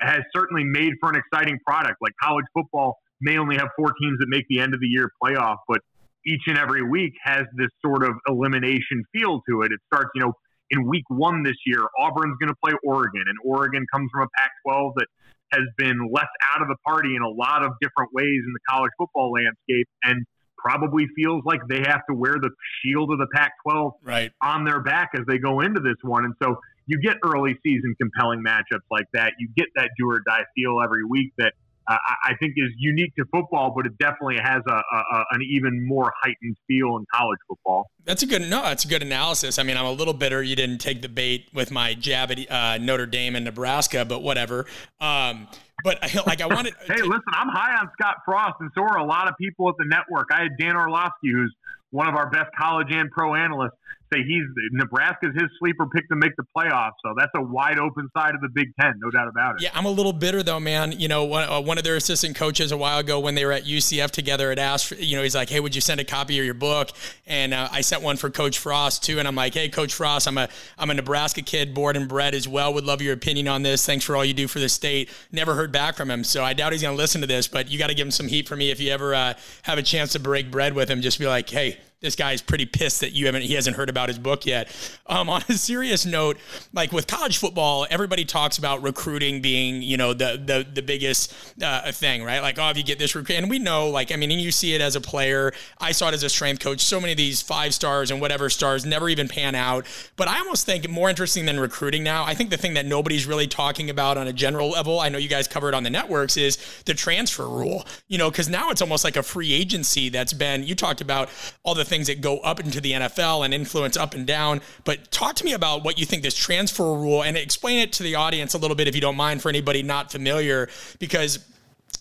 has certainly made for an exciting product. Like college football may only have four teams that make the end of the year playoff, but each and every week has this sort of elimination feel to it. It starts, you know, in week one this year, Auburn's going to play Oregon, and Oregon comes from a Pac 12 that has been left out of the party in a lot of different ways in the college football landscape and probably feels like they have to wear the shield of the Pac 12 right. on their back as they go into this one. And so you get early season compelling matchups like that. You get that do or die feel every week that uh, I think is unique to football, but it definitely has a, a, an even more heightened feel in college football. That's a good no. That's a good analysis. I mean, I'm a little bitter you didn't take the bait with my jab at uh, Notre Dame and Nebraska, but whatever. Um, but like I <laughs> wanted. hey, to, listen, I'm high on Scott Frost, and so are a lot of people at the network. I had Dan Orlovsky, who's one of our best college and pro analysts, say he's Nebraska's his sleeper pick to make the playoffs. So that's a wide open side of the Big Ten, no doubt about it. Yeah, I'm a little bitter though, man. You know, one, uh, of their assistant coaches a while ago when they were at UCF together had asked, for, you know, he's like, "Hey, would you send a copy of your book?" And uh, I sent one for Coach Frost too. And I'm like, "Hey, Coach Frost, I'm a I'm a Nebraska kid, born and bred as well. Would love your opinion on this. Thanks for all you do for the state." Never heard back from him, so I doubt he's going to listen to this. But you got to give him some heat for me if you ever uh, have a chance to break bread with him. Just be like, "Hey." This guy's pretty pissed that you haven't he hasn't heard about his book yet. Um, on a serious note, like with college football, everybody talks about recruiting being you know the the the biggest uh, thing, right? Like oh, if you get this recruit, and we know, like I mean, you see it as a player. I saw it as a strength coach. So many of these five stars and whatever stars never even pan out. But I almost think more interesting than recruiting now. I think the thing that nobody's really talking about on a general level, I know you guys cover it on the networks, is the transfer rule. You know, because now it's almost like a free agency that's been. You talked about all the things that go up into the NFL and influence up and down. But talk to me about what you think this transfer rule and explain it to the audience a little bit, if you don't mind, for anybody not familiar, because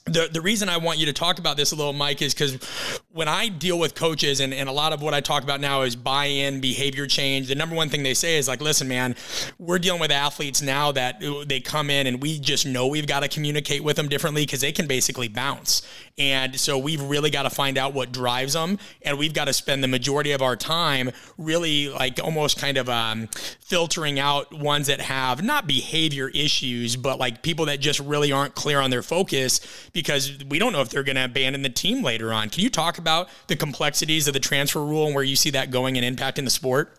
the, the reason I want you to talk about this a little, Mike, is because when I deal with coaches, and, and a lot of what I talk about now is buy in, behavior change. The number one thing they say is like, listen, man, we're dealing with athletes now that they come in and we just know we've got to communicate with them differently because they can basically bounce. And so we've really got to find out what drives them. And we've got to spend the majority of our time really like almost kind of um, filtering out ones that have not behavior issues, but like people that just really aren't clear on their focus because we don't know if they're going to abandon the team later on. Can you talk about the complexities of the transfer rule and where you see that going and impacting the sport?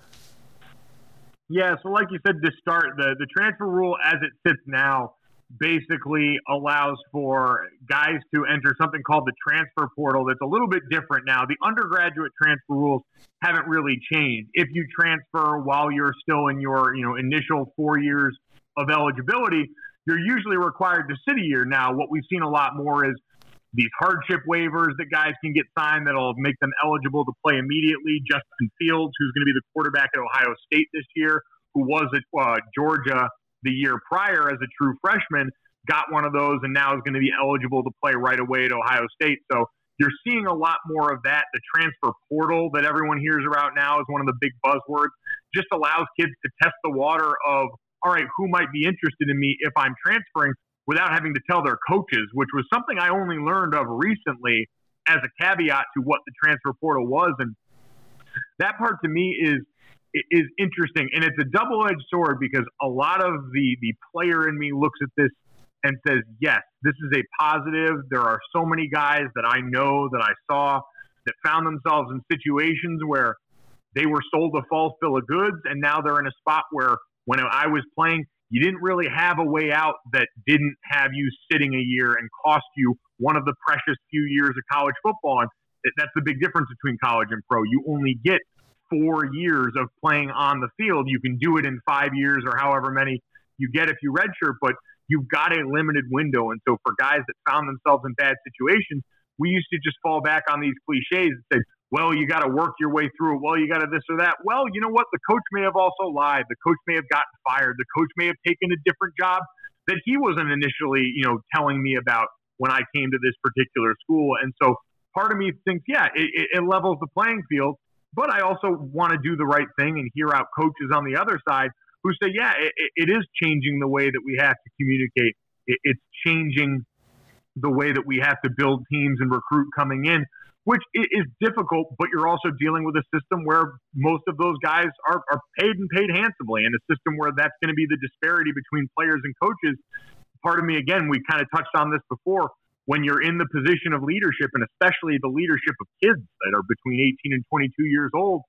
Yeah, so like you said to start, the, the transfer rule as it sits now basically allows for guys to enter something called the transfer portal that's a little bit different now. The undergraduate transfer rules haven't really changed. If you transfer while you're still in your, you know, initial 4 years of eligibility, you're usually required to sit a year. Now, what we've seen a lot more is these hardship waivers that guys can get signed that'll make them eligible to play immediately. Justin Fields, who's going to be the quarterback at Ohio State this year, who was at uh, Georgia the year prior as a true freshman, got one of those and now is going to be eligible to play right away at Ohio State. So you're seeing a lot more of that. The transfer portal that everyone hears about now is one of the big buzzwords. Just allows kids to test the water of, all right, who might be interested in me if I'm transferring without having to tell their coaches, which was something I only learned of recently as a caveat to what the transfer portal was. And that part to me is is interesting, and it's a double edged sword because a lot of the the player in me looks at this and says, "Yes, this is a positive." There are so many guys that I know that I saw that found themselves in situations where they were sold a false bill of goods, and now they're in a spot where when I was playing, you didn't really have a way out that didn't have you sitting a year and cost you one of the precious few years of college football. And that's the big difference between college and pro. You only get four years of playing on the field. You can do it in five years or however many you get if you redshirt, but you've got a limited window. And so for guys that found themselves in bad situations, we used to just fall back on these cliches and say, well, you got to work your way through it. Well, you got to this or that. Well, you know what? The coach may have also lied. The coach may have gotten fired. The coach may have taken a different job that he wasn't initially, you know, telling me about when I came to this particular school. And so part of me thinks, yeah, it, it levels the playing field. But I also want to do the right thing and hear out coaches on the other side who say, yeah, it, it is changing the way that we have to communicate. It, it's changing the way that we have to build teams and recruit coming in, which is difficult, but you're also dealing with a system where most of those guys are, are paid and paid handsomely, and a system where that's going to be the disparity between players and coaches. Part of me, again, we kind of touched on this before, when you're in the position of leadership, and especially the leadership of kids that are between 18 and 22 years old,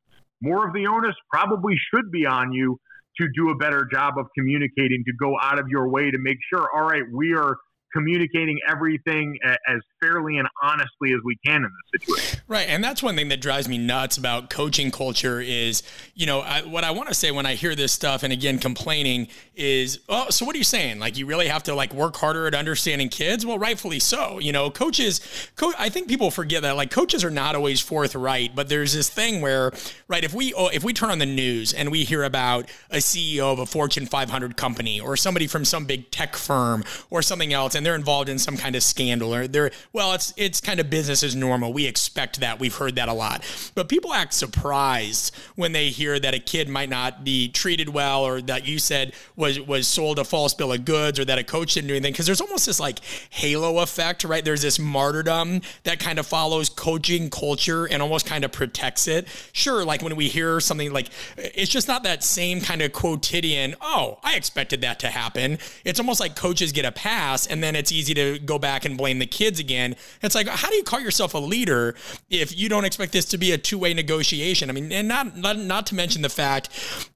more of the onus probably should be on you to do a better job of communicating, to go out of your way to make sure, all right, we are communicating everything as fairly and honestly as we can in this situation. Right, and that's one thing that drives me nuts about coaching culture is, you know, I, what I want to say when I hear this stuff, and again, complaining is, oh, so what are you saying? Like, you really have to like work harder at understanding kids? Well, rightfully so. You know, coaches, co- I think people forget that like coaches are not always forthright, but there's this thing where, right, if we oh, if we turn on the news and we hear about a CEO of a Fortune 500 company or somebody from some big tech firm or something else, they're involved in some kind of scandal or they're well, it's it's kind of business as normal. We expect that. We've heard that a lot. But people act surprised when they hear that a kid might not be treated well or that you said was was sold a false bill of goods or that a coach didn't do anything because there's almost this like halo effect, right? There's this martyrdom that kind of follows coaching culture and almost kind of protects it. Sure, like when we hear something like it's just not that same kind of quotidian, oh, I expected that to happen. It's almost like coaches get a pass and then then it's easy to go back and blame the kids again. It's like, how do you call yourself a leader if you don't expect this to be a two way negotiation? I mean, and not, not, not to mention the fact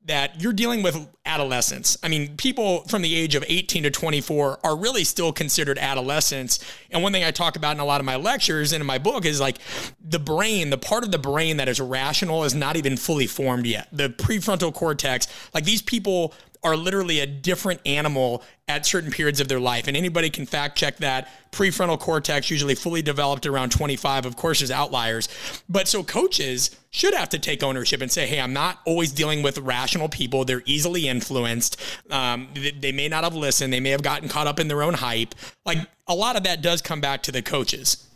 that you're dealing with adolescents. I mean, people from the age of 18 to 24 are really still considered adolescents. And one thing I talk about in a lot of my lectures and in my book is like the brain, the part of the brain that is rational is not even fully formed yet. The prefrontal cortex, like these people are literally a different animal at certain periods of their life. And anybody can fact check that. Prefrontal cortex usually fully developed around 25. Of course, there's outliers. But so coaches should have to take ownership and say, hey, I'm not always dealing with rational people. They're easily influenced. Um, they may not have listened. They may have gotten caught up in their own hype. Like a lot of that does come back to the coaches.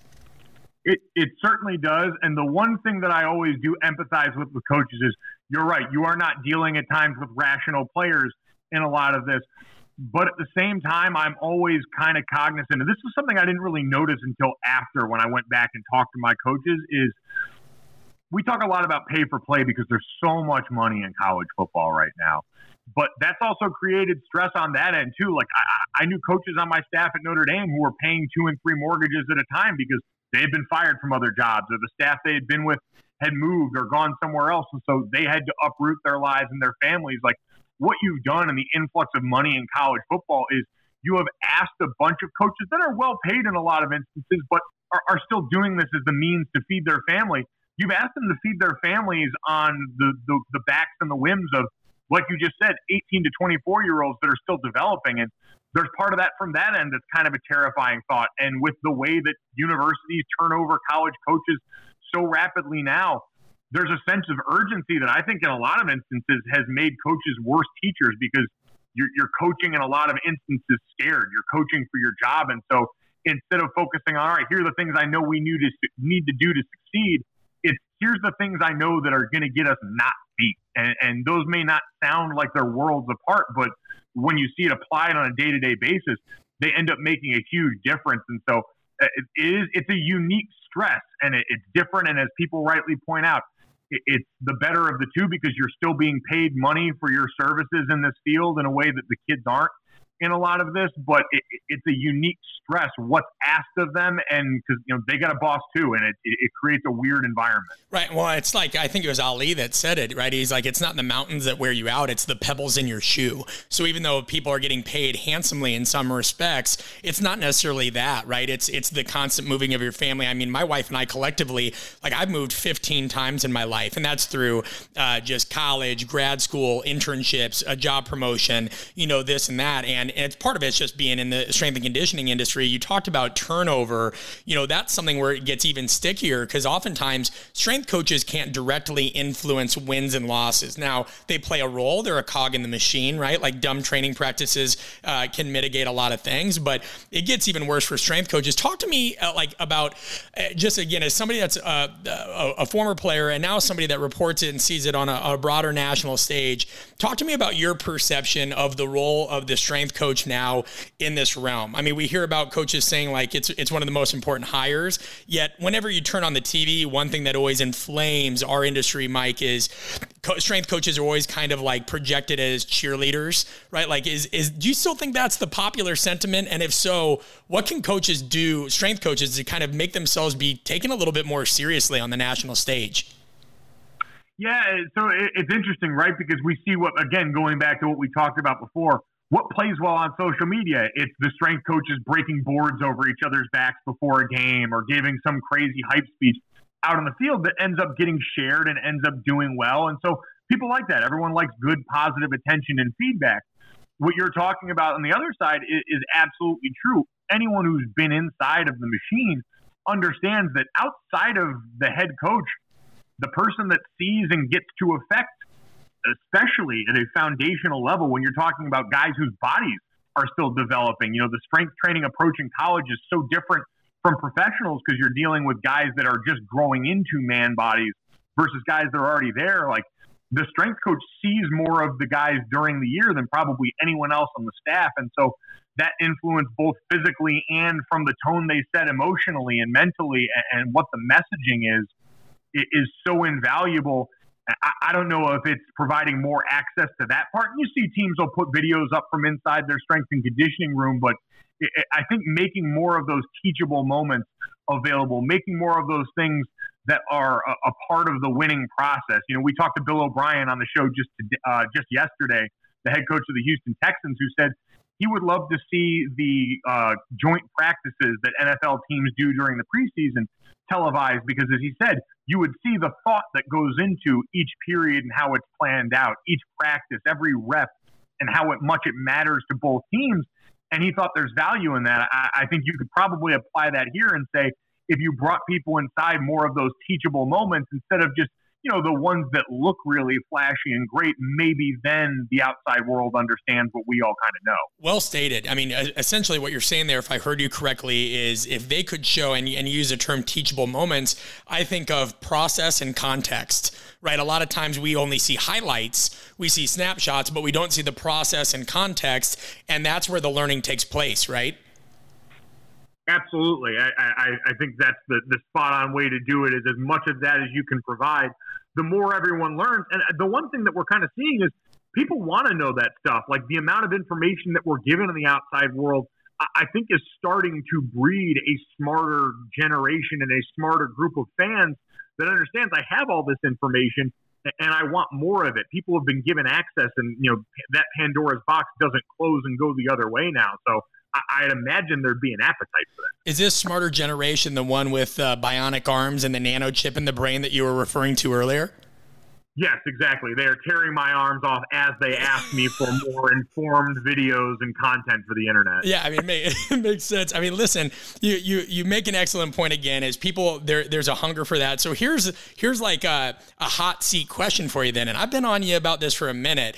It, it certainly does. And the one thing that I always do empathize with the coaches is you're right. You are not dealing at times with rational players in a lot of this. But at the same time, I'm always kind of cognizant, and this is something I didn't really notice until after when I went back and talked to my coaches, is we talk a lot about pay for play because there's so much money in college football right now. But that's also created stress on that end too. Like I, I knew coaches on my staff at Notre Dame who were paying two and three mortgages at a time because they had been fired from other jobs or the staff they had been with had moved or gone somewhere else. And so they had to uproot their lives and their families. Like what you've done and the influx of money in college football is you have asked a bunch of coaches that are well paid in a lot of instances, but are, are still doing this as the means to feed their family. You've asked them to feed their families on the, the, the backs and the whims of, like you just said, 18 to 24 year olds that are still developing. And there's part of that from that end that's kind of a terrifying thought. And with the way that universities turn over college coaches so rapidly now, there's a sense of urgency that I think in a lot of instances has made coaches worse teachers because you're, you're coaching in a lot of instances scared. You're coaching for your job. And so instead of focusing on, all right, here are the things I know we need to, need to do to succeed, it's here's the things I know that are going to get us not beat. And, and those may not sound like they're worlds apart, but when you see it applied on a day to day basis, they end up making a huge difference. And so uh, it is, it's a unique stress and it, it's different. And as people rightly point out, it's the better of the two because you're still being paid money for your services in this field in a way that the kids aren't in a lot of this, but it, it's a unique stress what's asked of them, and because you know they got a boss too, and it, it creates a weird environment. Right. Well, it's like I think it was Ali that said it. Right. He's like, it's not the mountains that wear you out; it's the pebbles in your shoe. So even though people are getting paid handsomely in some respects, it's not necessarily that. Right. It's it's the constant moving of your family. I mean, my wife and I collectively, like I've moved 15 times in my life, and that's through uh, just college, grad school, internships, a job promotion, you know, this and that, and and, it's part of it's just being in the strength and conditioning industry. You talked about turnover. You know, that's something where it gets even stickier because oftentimes strength coaches can't directly influence wins and losses. Now, they play a role, they're a cog in the machine, right? Like dumb training practices uh, can mitigate a lot of things, but it gets even worse for strength coaches. Talk to me uh, like about uh, just again, as somebody that's uh, a, a, former player and now somebody that reports it and sees it on a, a broader national stage, talk to me about your perception of the role of the strength coach now in this realm. I mean, we hear about coaches saying like it's it's one of the most important hires. Yet, whenever you turn on the TV, one thing that always inflames our industry, Mike, is co- strength coaches are always kind of like projected as cheerleaders, right? Like, is is do you still think that's the popular sentiment? And if so, what can coaches do, strength coaches, to kind of make themselves be taken a little bit more seriously on the national stage? Yeah, so it's interesting, right? Because we see what, again, going back to what we talked about before, what plays well on social media? It's the strength coaches breaking boards over each other's backs before a game or giving some crazy hype speech out on the field that ends up getting shared and ends up doing well. And so people like that. Everyone likes good, positive attention and feedback. What you're talking about on the other side is, is absolutely true. Anyone who's been inside of the machine understands that outside of the head coach, the person that sees and gets to affect, especially at a foundational level, when you're talking about guys whose bodies are still developing. You know, the strength training approach in college is so different from professionals because you're dealing with guys that are just growing into man bodies versus guys that are already there. Like the strength coach sees more of the guys during the year than probably anyone else on the staff. And so that influence both physically and from the tone they set emotionally and mentally and, and what the messaging is is so invaluable. I, I don't know if it's providing more access to that part. You see teams will put videos up from inside their strength and conditioning room, but I think making more of those teachable moments available, making more of those things that are a, a, part of the winning process. You know, we talked to Bill O'Brien on the show just to, uh, just yesterday, the head coach of the Houston Texans, who said he would love to see the uh, joint practices that NFL teams do during the preseason televised because, as he said, you would see the thought that goes into each period and how it's planned out, each practice, every rep, and how it, much it matters to both teams. And he thought there's value in that. I, I think you could probably apply that here and say, if you brought people inside more of those teachable moments instead of just you know, the ones that look really flashy and great, maybe then the outside world understands what we all kind of know. Well stated. I mean, essentially what you're saying there, if I heard you correctly, is if they could show and, and use the term teachable moments, I think of process and context, right? A lot of times we only see highlights, we see snapshots, but we don't see the process and context. And that's where the learning takes place, right? Absolutely. I, I, I think that's the, the spot on way to do it is as much of that as you can provide the more everyone learns. And uh, the one thing that we're kind of seeing is people want to know that stuff. Like the amount of information that we're given in the outside world, I think is starting to breed a smarter generation and a smarter group of fans that understands I have all this information and I want more of it. People have been given access, and you know that Pandora's box doesn't close and go the other way now. So I'd imagine there'd be an appetite for that. Is this smarter generation the one with uh, bionic arms and the nano chip in the brain that you were referring to earlier? Yes, exactly. They are tearing my arms off as they ask me for more informed videos and content for the internet. Yeah, I mean, it <laughs> makes sense. I mean, listen, you you you make an excellent point again. Is people there? There's a hunger for that. So here's here's like a, a hot seat question for you then, and I've been on you about this for a minute.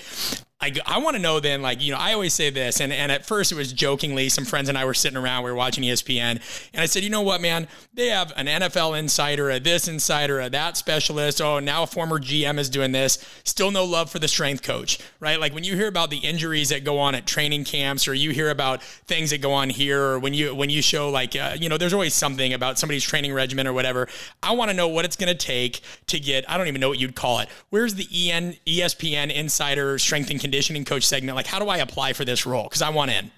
I, I want to know then, like, you know, I always say this, and, and at first it was jokingly. Some friends and I were sitting around, we were watching ESPN, and I said, you know what, man? They have an NFL insider, a this insider, a that specialist. Oh, now a former GM is doing this. Still no love for the strength coach, right? Like when you hear about the injuries that go on at training camps, or you hear about things that go on here, or when you when you show like, uh, you know, there's always something about somebody's training regimen or whatever. I want to know what it's going to take to get. I don't even know what you'd call it. Where's the EN ESPN insider strength and conditioning coach segment. Like, how do I apply for this role? Because I want in.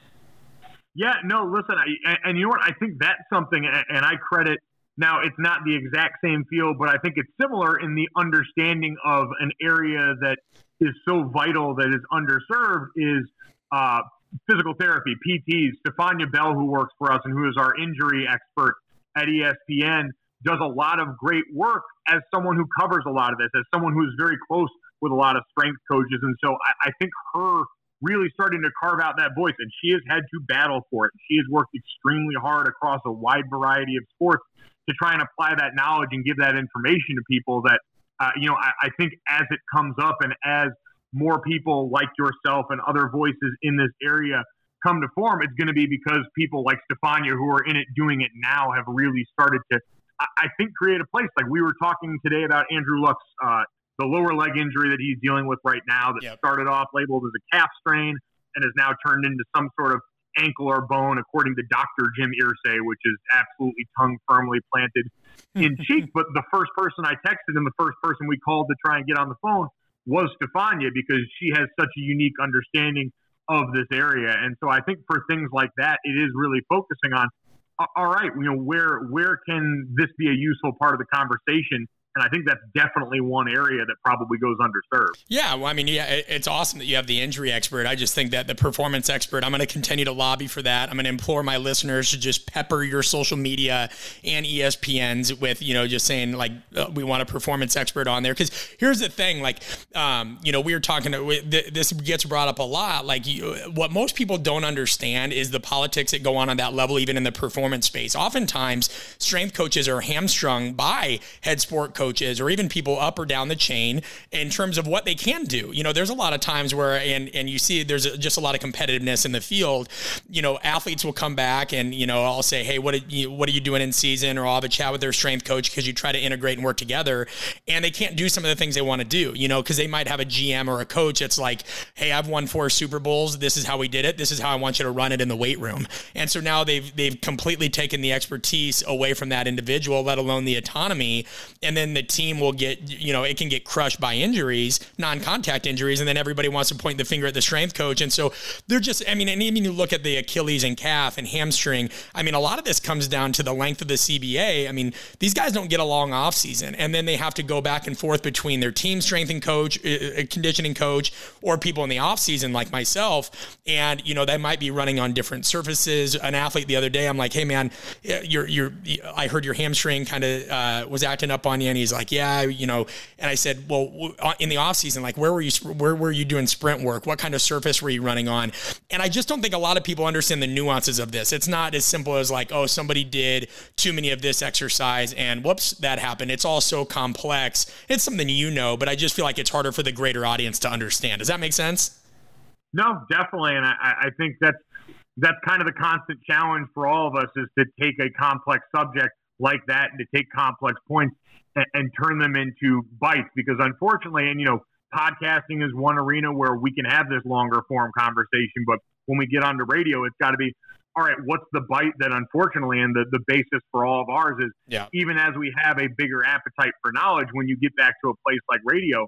Yeah, no, listen, I, and you know what? I think that's something, and I credit now, it's not the exact same field, but I think it's similar in the understanding of an area that is so vital that is underserved is uh, physical therapy, PTs. Stefania Bell, who works for us and who is our injury expert at ESPN, does a lot of great work as someone who covers a lot of this, as someone who's very close with a lot of strength coaches. And so I, I think her really starting to carve out that voice, and she has had to battle for it. She has worked extremely hard across a wide variety of sports to try and apply that knowledge and give that information to people that, uh, you know, I, I think as it comes up and as more people like yourself and other voices in this area come to form, it's going to be because people like Stefania who are in it doing it now have really started to, I think, create a place. Like we were talking today about Andrew Luck's uh, the lower leg injury that he's dealing with right now that yep. started off labeled as a calf strain. and has now turned into some sort of ankle or bone, according to Dr. Jim Irsay, which is absolutely tongue firmly planted in <laughs> cheek. But the first person I texted and the first person we called to try and get on the phone was Stefania because she has such a unique understanding of this area. And so I think for things like that, it is really focusing on all right, you know, where where can this be a useful part of the conversation? And I think that's definitely one area that probably goes underserved. Yeah, well, I mean, yeah, it's awesome that you have the injury expert. I just think that the performance expert, I'm going to continue to lobby for that. I'm going to implore my listeners to just pepper your social media and ESPNs with, you know, just saying like uh, we want a performance expert on there. Because here's the thing, like, um, you know, we were talking. To, this gets brought up a lot. Like, you, what most people don't understand is the politics that go on on that level, even in the performance space. Oftentimes, strength coaches are hamstrung by head sport coaches coaches or even people up or down the chain in terms of what they can do. You know, there's a lot of times where, and, and you see there's just a lot of competitiveness in the field. You know, athletes will come back and, you know, I'll say, hey, what, are you, what are you doing in season? Or I'll have a chat with their strength coach because you try to integrate and work together. And they can't do some of the things they want to do, you know, because they might have a GM or a coach that's like, hey, I've won four Super Bowls. This is how we did it. This is how I want you to run it in the weight room. And so now they've, they've completely taken the expertise away from that individual, let alone the autonomy. And then the team will get, you know, it can get crushed by injuries, non contact injuries, and then everybody wants to point the finger at the strength coach. And so they're just, I mean, and even you look at the Achilles and calf and hamstring, I mean, a lot of this comes down to the length of the CBA. I mean, these guys don't get a long off season, and then they have to go back and forth between their team strength and coach, uh, uh conditioning coach, or people in the off season like myself. And, you know, they might be running on different surfaces. An athlete the other day, I'm like, hey, man, you're, you're, I heard your hamstring kind of uh, was acting up on you. And he's like, yeah, you know, and I said, well, uh, in the off season, like where were you, where were you doing sprint work? What kind of surface were you running on? And I just don't think a lot of people understand the nuances of this. It's not as simple as like, oh, somebody did too many of this exercise and whoops, that happened. It's all so complex. It's something you know, but I just feel like it's harder for the greater audience to understand. Does that make sense? No, definitely. And I, I think that's, that's kind of the constant challenge for all of us is to take a complex subject like that and to take complex points and, and turn them into bites because unfortunately, and you know, podcasting is one arena where we can have this longer form conversation, but when we get onto radio, it's got to be all right, what's the bite that unfortunately, and the, the basis for all of ours is yeah. even as we have a bigger appetite for knowledge, when you get back to a place like radio,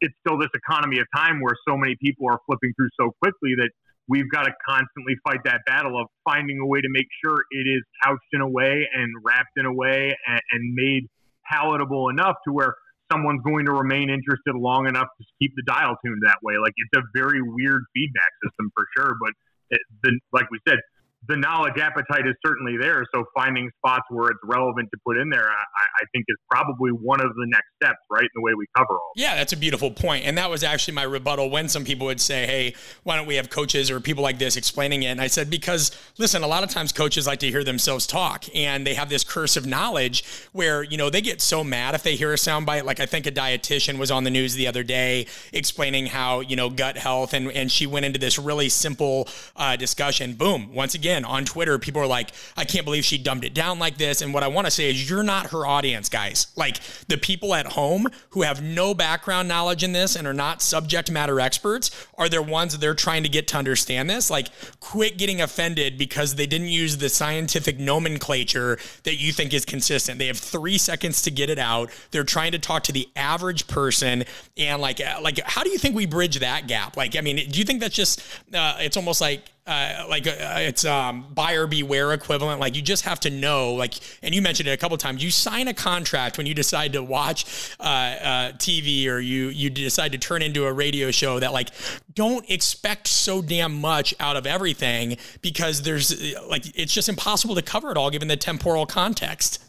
it's still this economy of time where so many people are flipping through so quickly that we've got to constantly fight that battle of finding a way to make sure it is couched in a way and wrapped in a way and, and made palatable enough to where someone's going to remain interested long enough to keep the dial tuned that way. Like it's a very weird feedback system for sure, but it, the, like we said, the knowledge appetite is certainly there. So finding spots where it's relevant to put in there, I, I, think is probably one of the next steps, right? In the way we cover all. Yeah, that's a beautiful point. And that was actually my rebuttal when some people would say, Hey, why don't we have coaches or people like this explaining it? And I said, because listen, a lot of times coaches like to hear themselves talk and they have this curse of knowledge where, you know, they get so mad if they hear a soundbite. Like I think a dietitian was on the news the other day explaining how, you know, gut health and, and she went into this really simple uh, discussion. Boom. Once again, again, on Twitter, people are like, I can't believe she dumbed it down like this. And what I want to say is, you're not her audience, guys. Like the people at home who have no background knowledge in this and are not subject matter experts are the ones that they're trying to get to understand this. Like, quit getting offended because they didn't use the scientific nomenclature that you think is consistent. They have three seconds to get it out. They're trying to talk to the average person. And like, like, how do you think we bridge that gap? Like, I mean, do you think that's just, uh, it's almost like, uh, like uh, it's um, buyer beware equivalent. Like you just have to know. Like, and you mentioned it a couple times. You sign a contract when you decide to watch uh, uh TV or you you decide to turn into a radio show. That like don't expect so damn much out of everything because there's like it's just impossible to cover it all given the temporal context.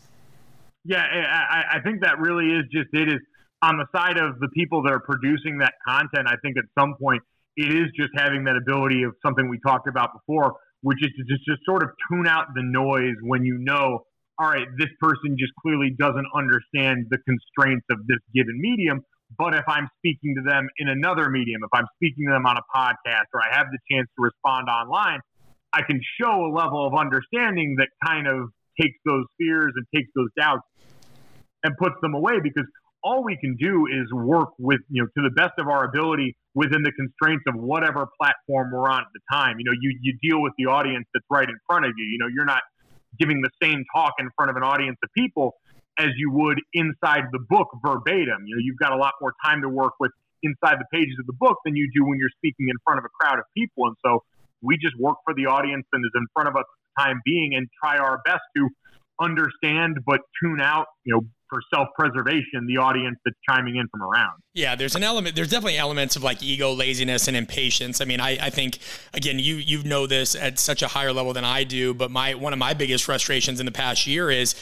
Yeah, I, I think that really is just it. Is on the side of the people that are producing that content. I think at some point it is just having that ability of something we talked about before, which is to just, just sort of tune out the noise when you know, all right, this person just clearly doesn't understand the constraints of this given medium. But if I'm speaking to them in another medium, if I'm speaking to them on a podcast or I have the chance to respond online, I can show a level of understanding that kind of takes those fears and takes those doubts and puts them away because all we can do is work with, you know, to the best of our ability within the constraints of whatever platform we're on at the time. You know, you, you deal with the audience that's right in front of you. You know, you're not giving the same talk in front of an audience of people as you would inside the book verbatim. You know, you've got a lot more time to work with inside the pages of the book than you do when you're speaking in front of a crowd of people. And so we just work for the audience and is in front of us at the time being and try our best to understand but tune out, you know, for self-preservation the audience that's chiming in from around. Yeah there's an element there's definitely elements of like ego laziness and impatience. I mean i, I think again you you know this at such a higher level than i do but my one of my biggest frustrations in the past year is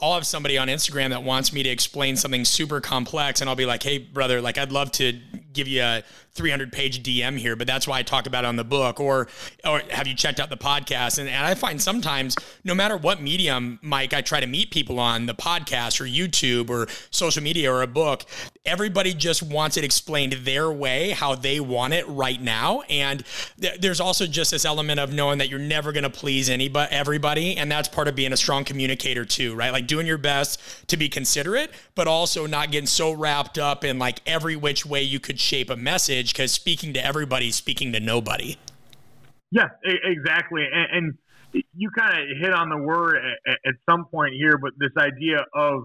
i'll have somebody on instagram that wants me to explain something super complex and i'll be like hey brother like i'd love to give you a 300 page DM here, but that's why I talk about it on the book. Or, or have you checked out the podcast? And, and I find sometimes, no matter what medium, Mike, I try to meet people on the podcast or YouTube or social media or a book, everybody just wants it explained their way, how they want it right now. And th- there's also just this element of knowing that you're never going to please anybody, everybody. And that's part of being a strong communicator too, right? Like doing your best to be considerate, but also not getting so wrapped up in like every which way you could shape a message because speaking to everybody is speaking to nobody. Yeah, exactly. And, and you kind of hit on the word at, at some point here, but this idea of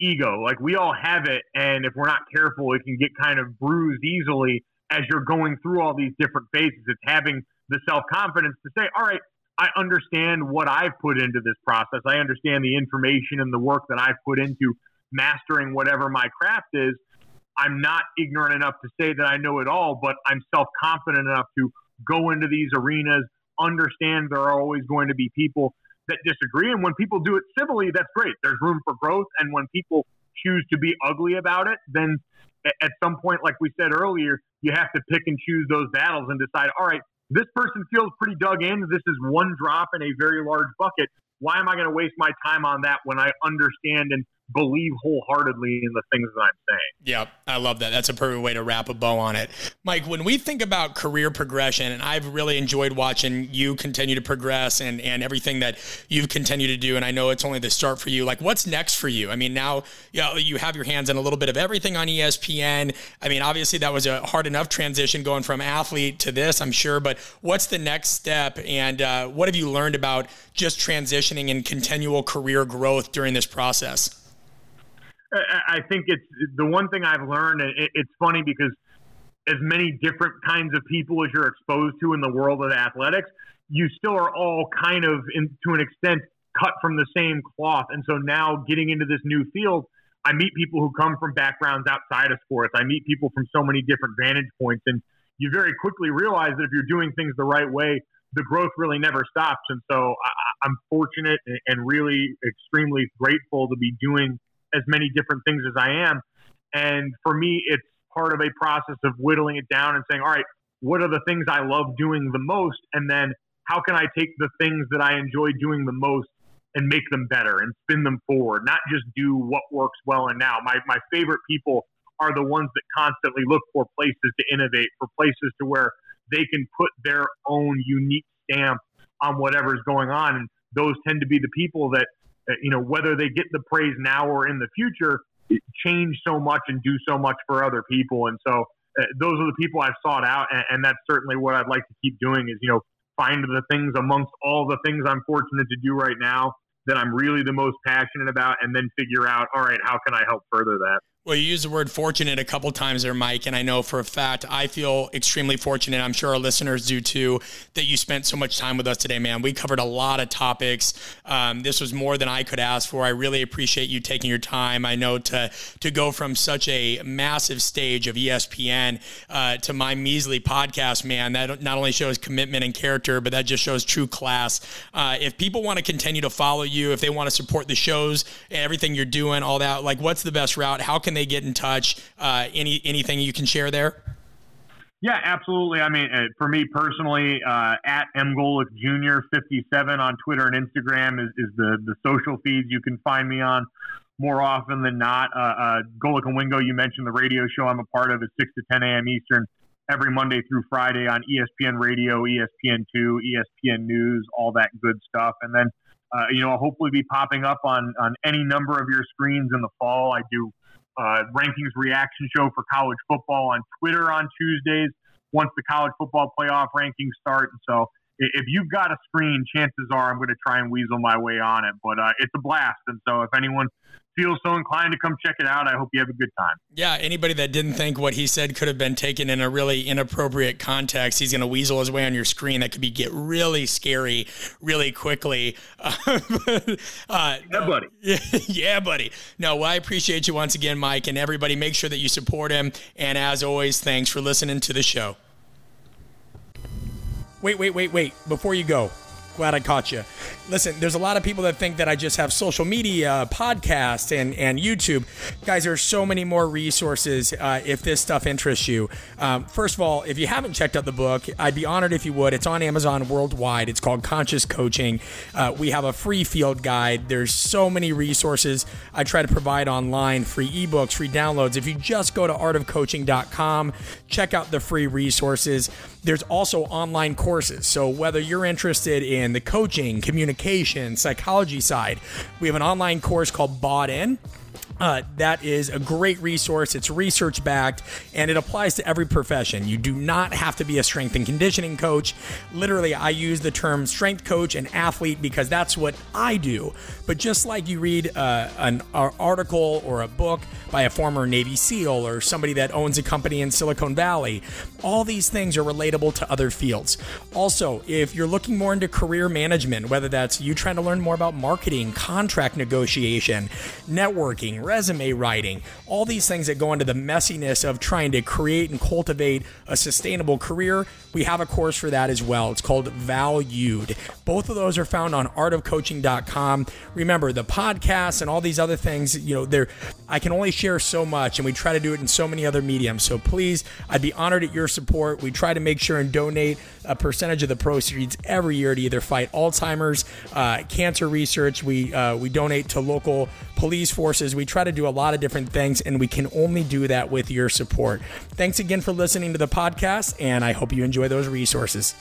ego, like we all have it. And if we're not careful, it can get kind of bruised easily as you're going through all these different phases. It's having the self confidence to say, all right, I understand what I've put into this process. I understand the information and the work that I've put into mastering whatever my craft is. I'm not ignorant enough to say that I know it all, but I'm self confident enough to go into these arenas, understand there are always going to be people that disagree. And when people do it civilly, that's great. There's room for growth. And when people choose to be ugly about it, then at some point, like we said earlier, you have to pick and choose those battles and decide, all right, this person feels pretty dug in. This is one drop in a very large bucket. Why am I going to waste my time on that when I understand and believe wholeheartedly in the things that I'm saying. Yeah, I love that. That's a perfect way to wrap a bow on it. Mike, when we think about career progression, and I've really enjoyed watching you continue to progress and, and everything that you've continued to do, and I know it's only the start for you. Like, what's next for you? I mean, now you, know, you have your hands on a little bit of everything on ESPN. I mean, obviously, that was a hard enough transition going from athlete to this, I'm sure, but what's the next step? And uh, what have you learned about just transitioning and continual career growth during this process? I think it's the one thing I've learned. It's funny because as many different kinds of people as you're exposed to in the world of athletics, you still are all kind of, in, to an extent, cut from the same cloth. And so now getting into this new field, I meet people who come from backgrounds outside of sports. I meet people from so many different vantage points. And you very quickly realize that if you're doing things the right way, the growth really never stops. And so I, am fortunate and really extremely grateful to be doing as many different things as I am. And for me, it's part of a process of whittling it down and saying, all right, what are the things I love doing the most? And then how can I take the things that I enjoy doing the most and make them better and spin them forward, not just do what works well and now. My, my favorite people are the ones that constantly look for places to innovate, for places to where they can put their own unique stamp on whatever's going on. And those tend to be the people that you know, whether they get the praise now or in the future, change so much and do so much for other people. And so uh, those are the people I've sought out, and, and, that's certainly what I'd like to keep doing. Is you know, find the things amongst all the things I'm fortunate to do right now that I'm really the most passionate about, and then figure out, all right, how can I help further that? Well, you used the word fortunate a couple times there, Mike, and I know for a fact I feel extremely fortunate. I'm sure our listeners do too that you spent so much time with us today, man. We covered a lot of topics. Um, this was more than I could ask for. I really appreciate you taking your time. I know to to go from such a massive stage of ESPN uh, to my measly podcast, man. That not only shows commitment and character, but that just shows true class. Uh, if people want to continue to follow you, if they want to support the shows, and everything you're doing, all that, like, what's the best route? How can can they get in touch? Uh, any anything you can share there? Yeah, absolutely. I mean, uh, for me personally, uh, at mgolic jr. 57 on Twitter and Instagram is, is the, the social feeds you can find me on more often than not. Uh, uh, Golic and Wingo, you mentioned the radio show I'm a part of is 6 to 10 a.m. Eastern every Monday through Friday on ESPN Radio, ESPN2, ESPN News, all that good stuff. And then, uh, you know, I'll hopefully be popping up on, on any number of your screens in the fall. I do uh, rankings reaction show for college football on Twitter on Tuesdays once the college football playoff rankings start. And so if you've got a screen, chances are I'm going to try and weasel my way on it. But uh, it's a blast. And so if anyone feel so inclined to come check it out, I hope you have a good time. Yeah, anybody that didn't think what he said could have been taken in a really inappropriate context, he's going to weasel his way on your screen. That could be get really scary really quickly. <laughs> uh, yeah, buddy. <laughs> yeah, buddy. No, well, I appreciate you once again, Mike, and everybody. Make sure that you support him. And as always, thanks for listening to the show. Wait, wait, wait, wait. Before you go, glad I caught you. Listen, there's a lot of people that think that I just have social media, podcasts, and, and YouTube. Guys, there's so many more resources uh, if this stuff interests you. Um, first of all, if you haven't checked out the book, I'd be honored if you would. It's on Amazon worldwide. It's called Conscious Coaching. Uh, we have a free field guide. There's so many resources I try to provide online free ebooks, free downloads. If you just go to artofcoaching.com, check out the free resources. There's also online courses. So whether you're interested in the coaching, communication, psychology side, we have an online course called Bought In. Uh, that is a great resource. It's research backed and it applies to every profession. You do not have to be a strength and conditioning coach. Literally, I use the term strength coach and athlete because that's what I do. But just like you read uh, an article or a book by a former Navy SEAL or somebody that owns a company in Silicon Valley, all these things are relatable to other fields. Also, if you're looking more into career management, whether that's you trying to learn more about marketing, contract negotiation, networking, resume writing, all these things that go into the messiness of trying to create and cultivate a sustainable career. We have a course for that as well. It's called Valued. Both of those are found on artofcoaching.com. Remember, the podcast and all these other things, you know, they're I can only share so much and we try to do it in so many other mediums. So please, I'd be honored at your support. We try to make sure and donate a percentage of the proceeds every year to either fight Alzheimer's, uh, cancer research. We uh, we donate to local police forces. We try to do a lot of different things, and we can only do that with your support. Thanks again for listening to the podcast, and I hope you enjoy those resources.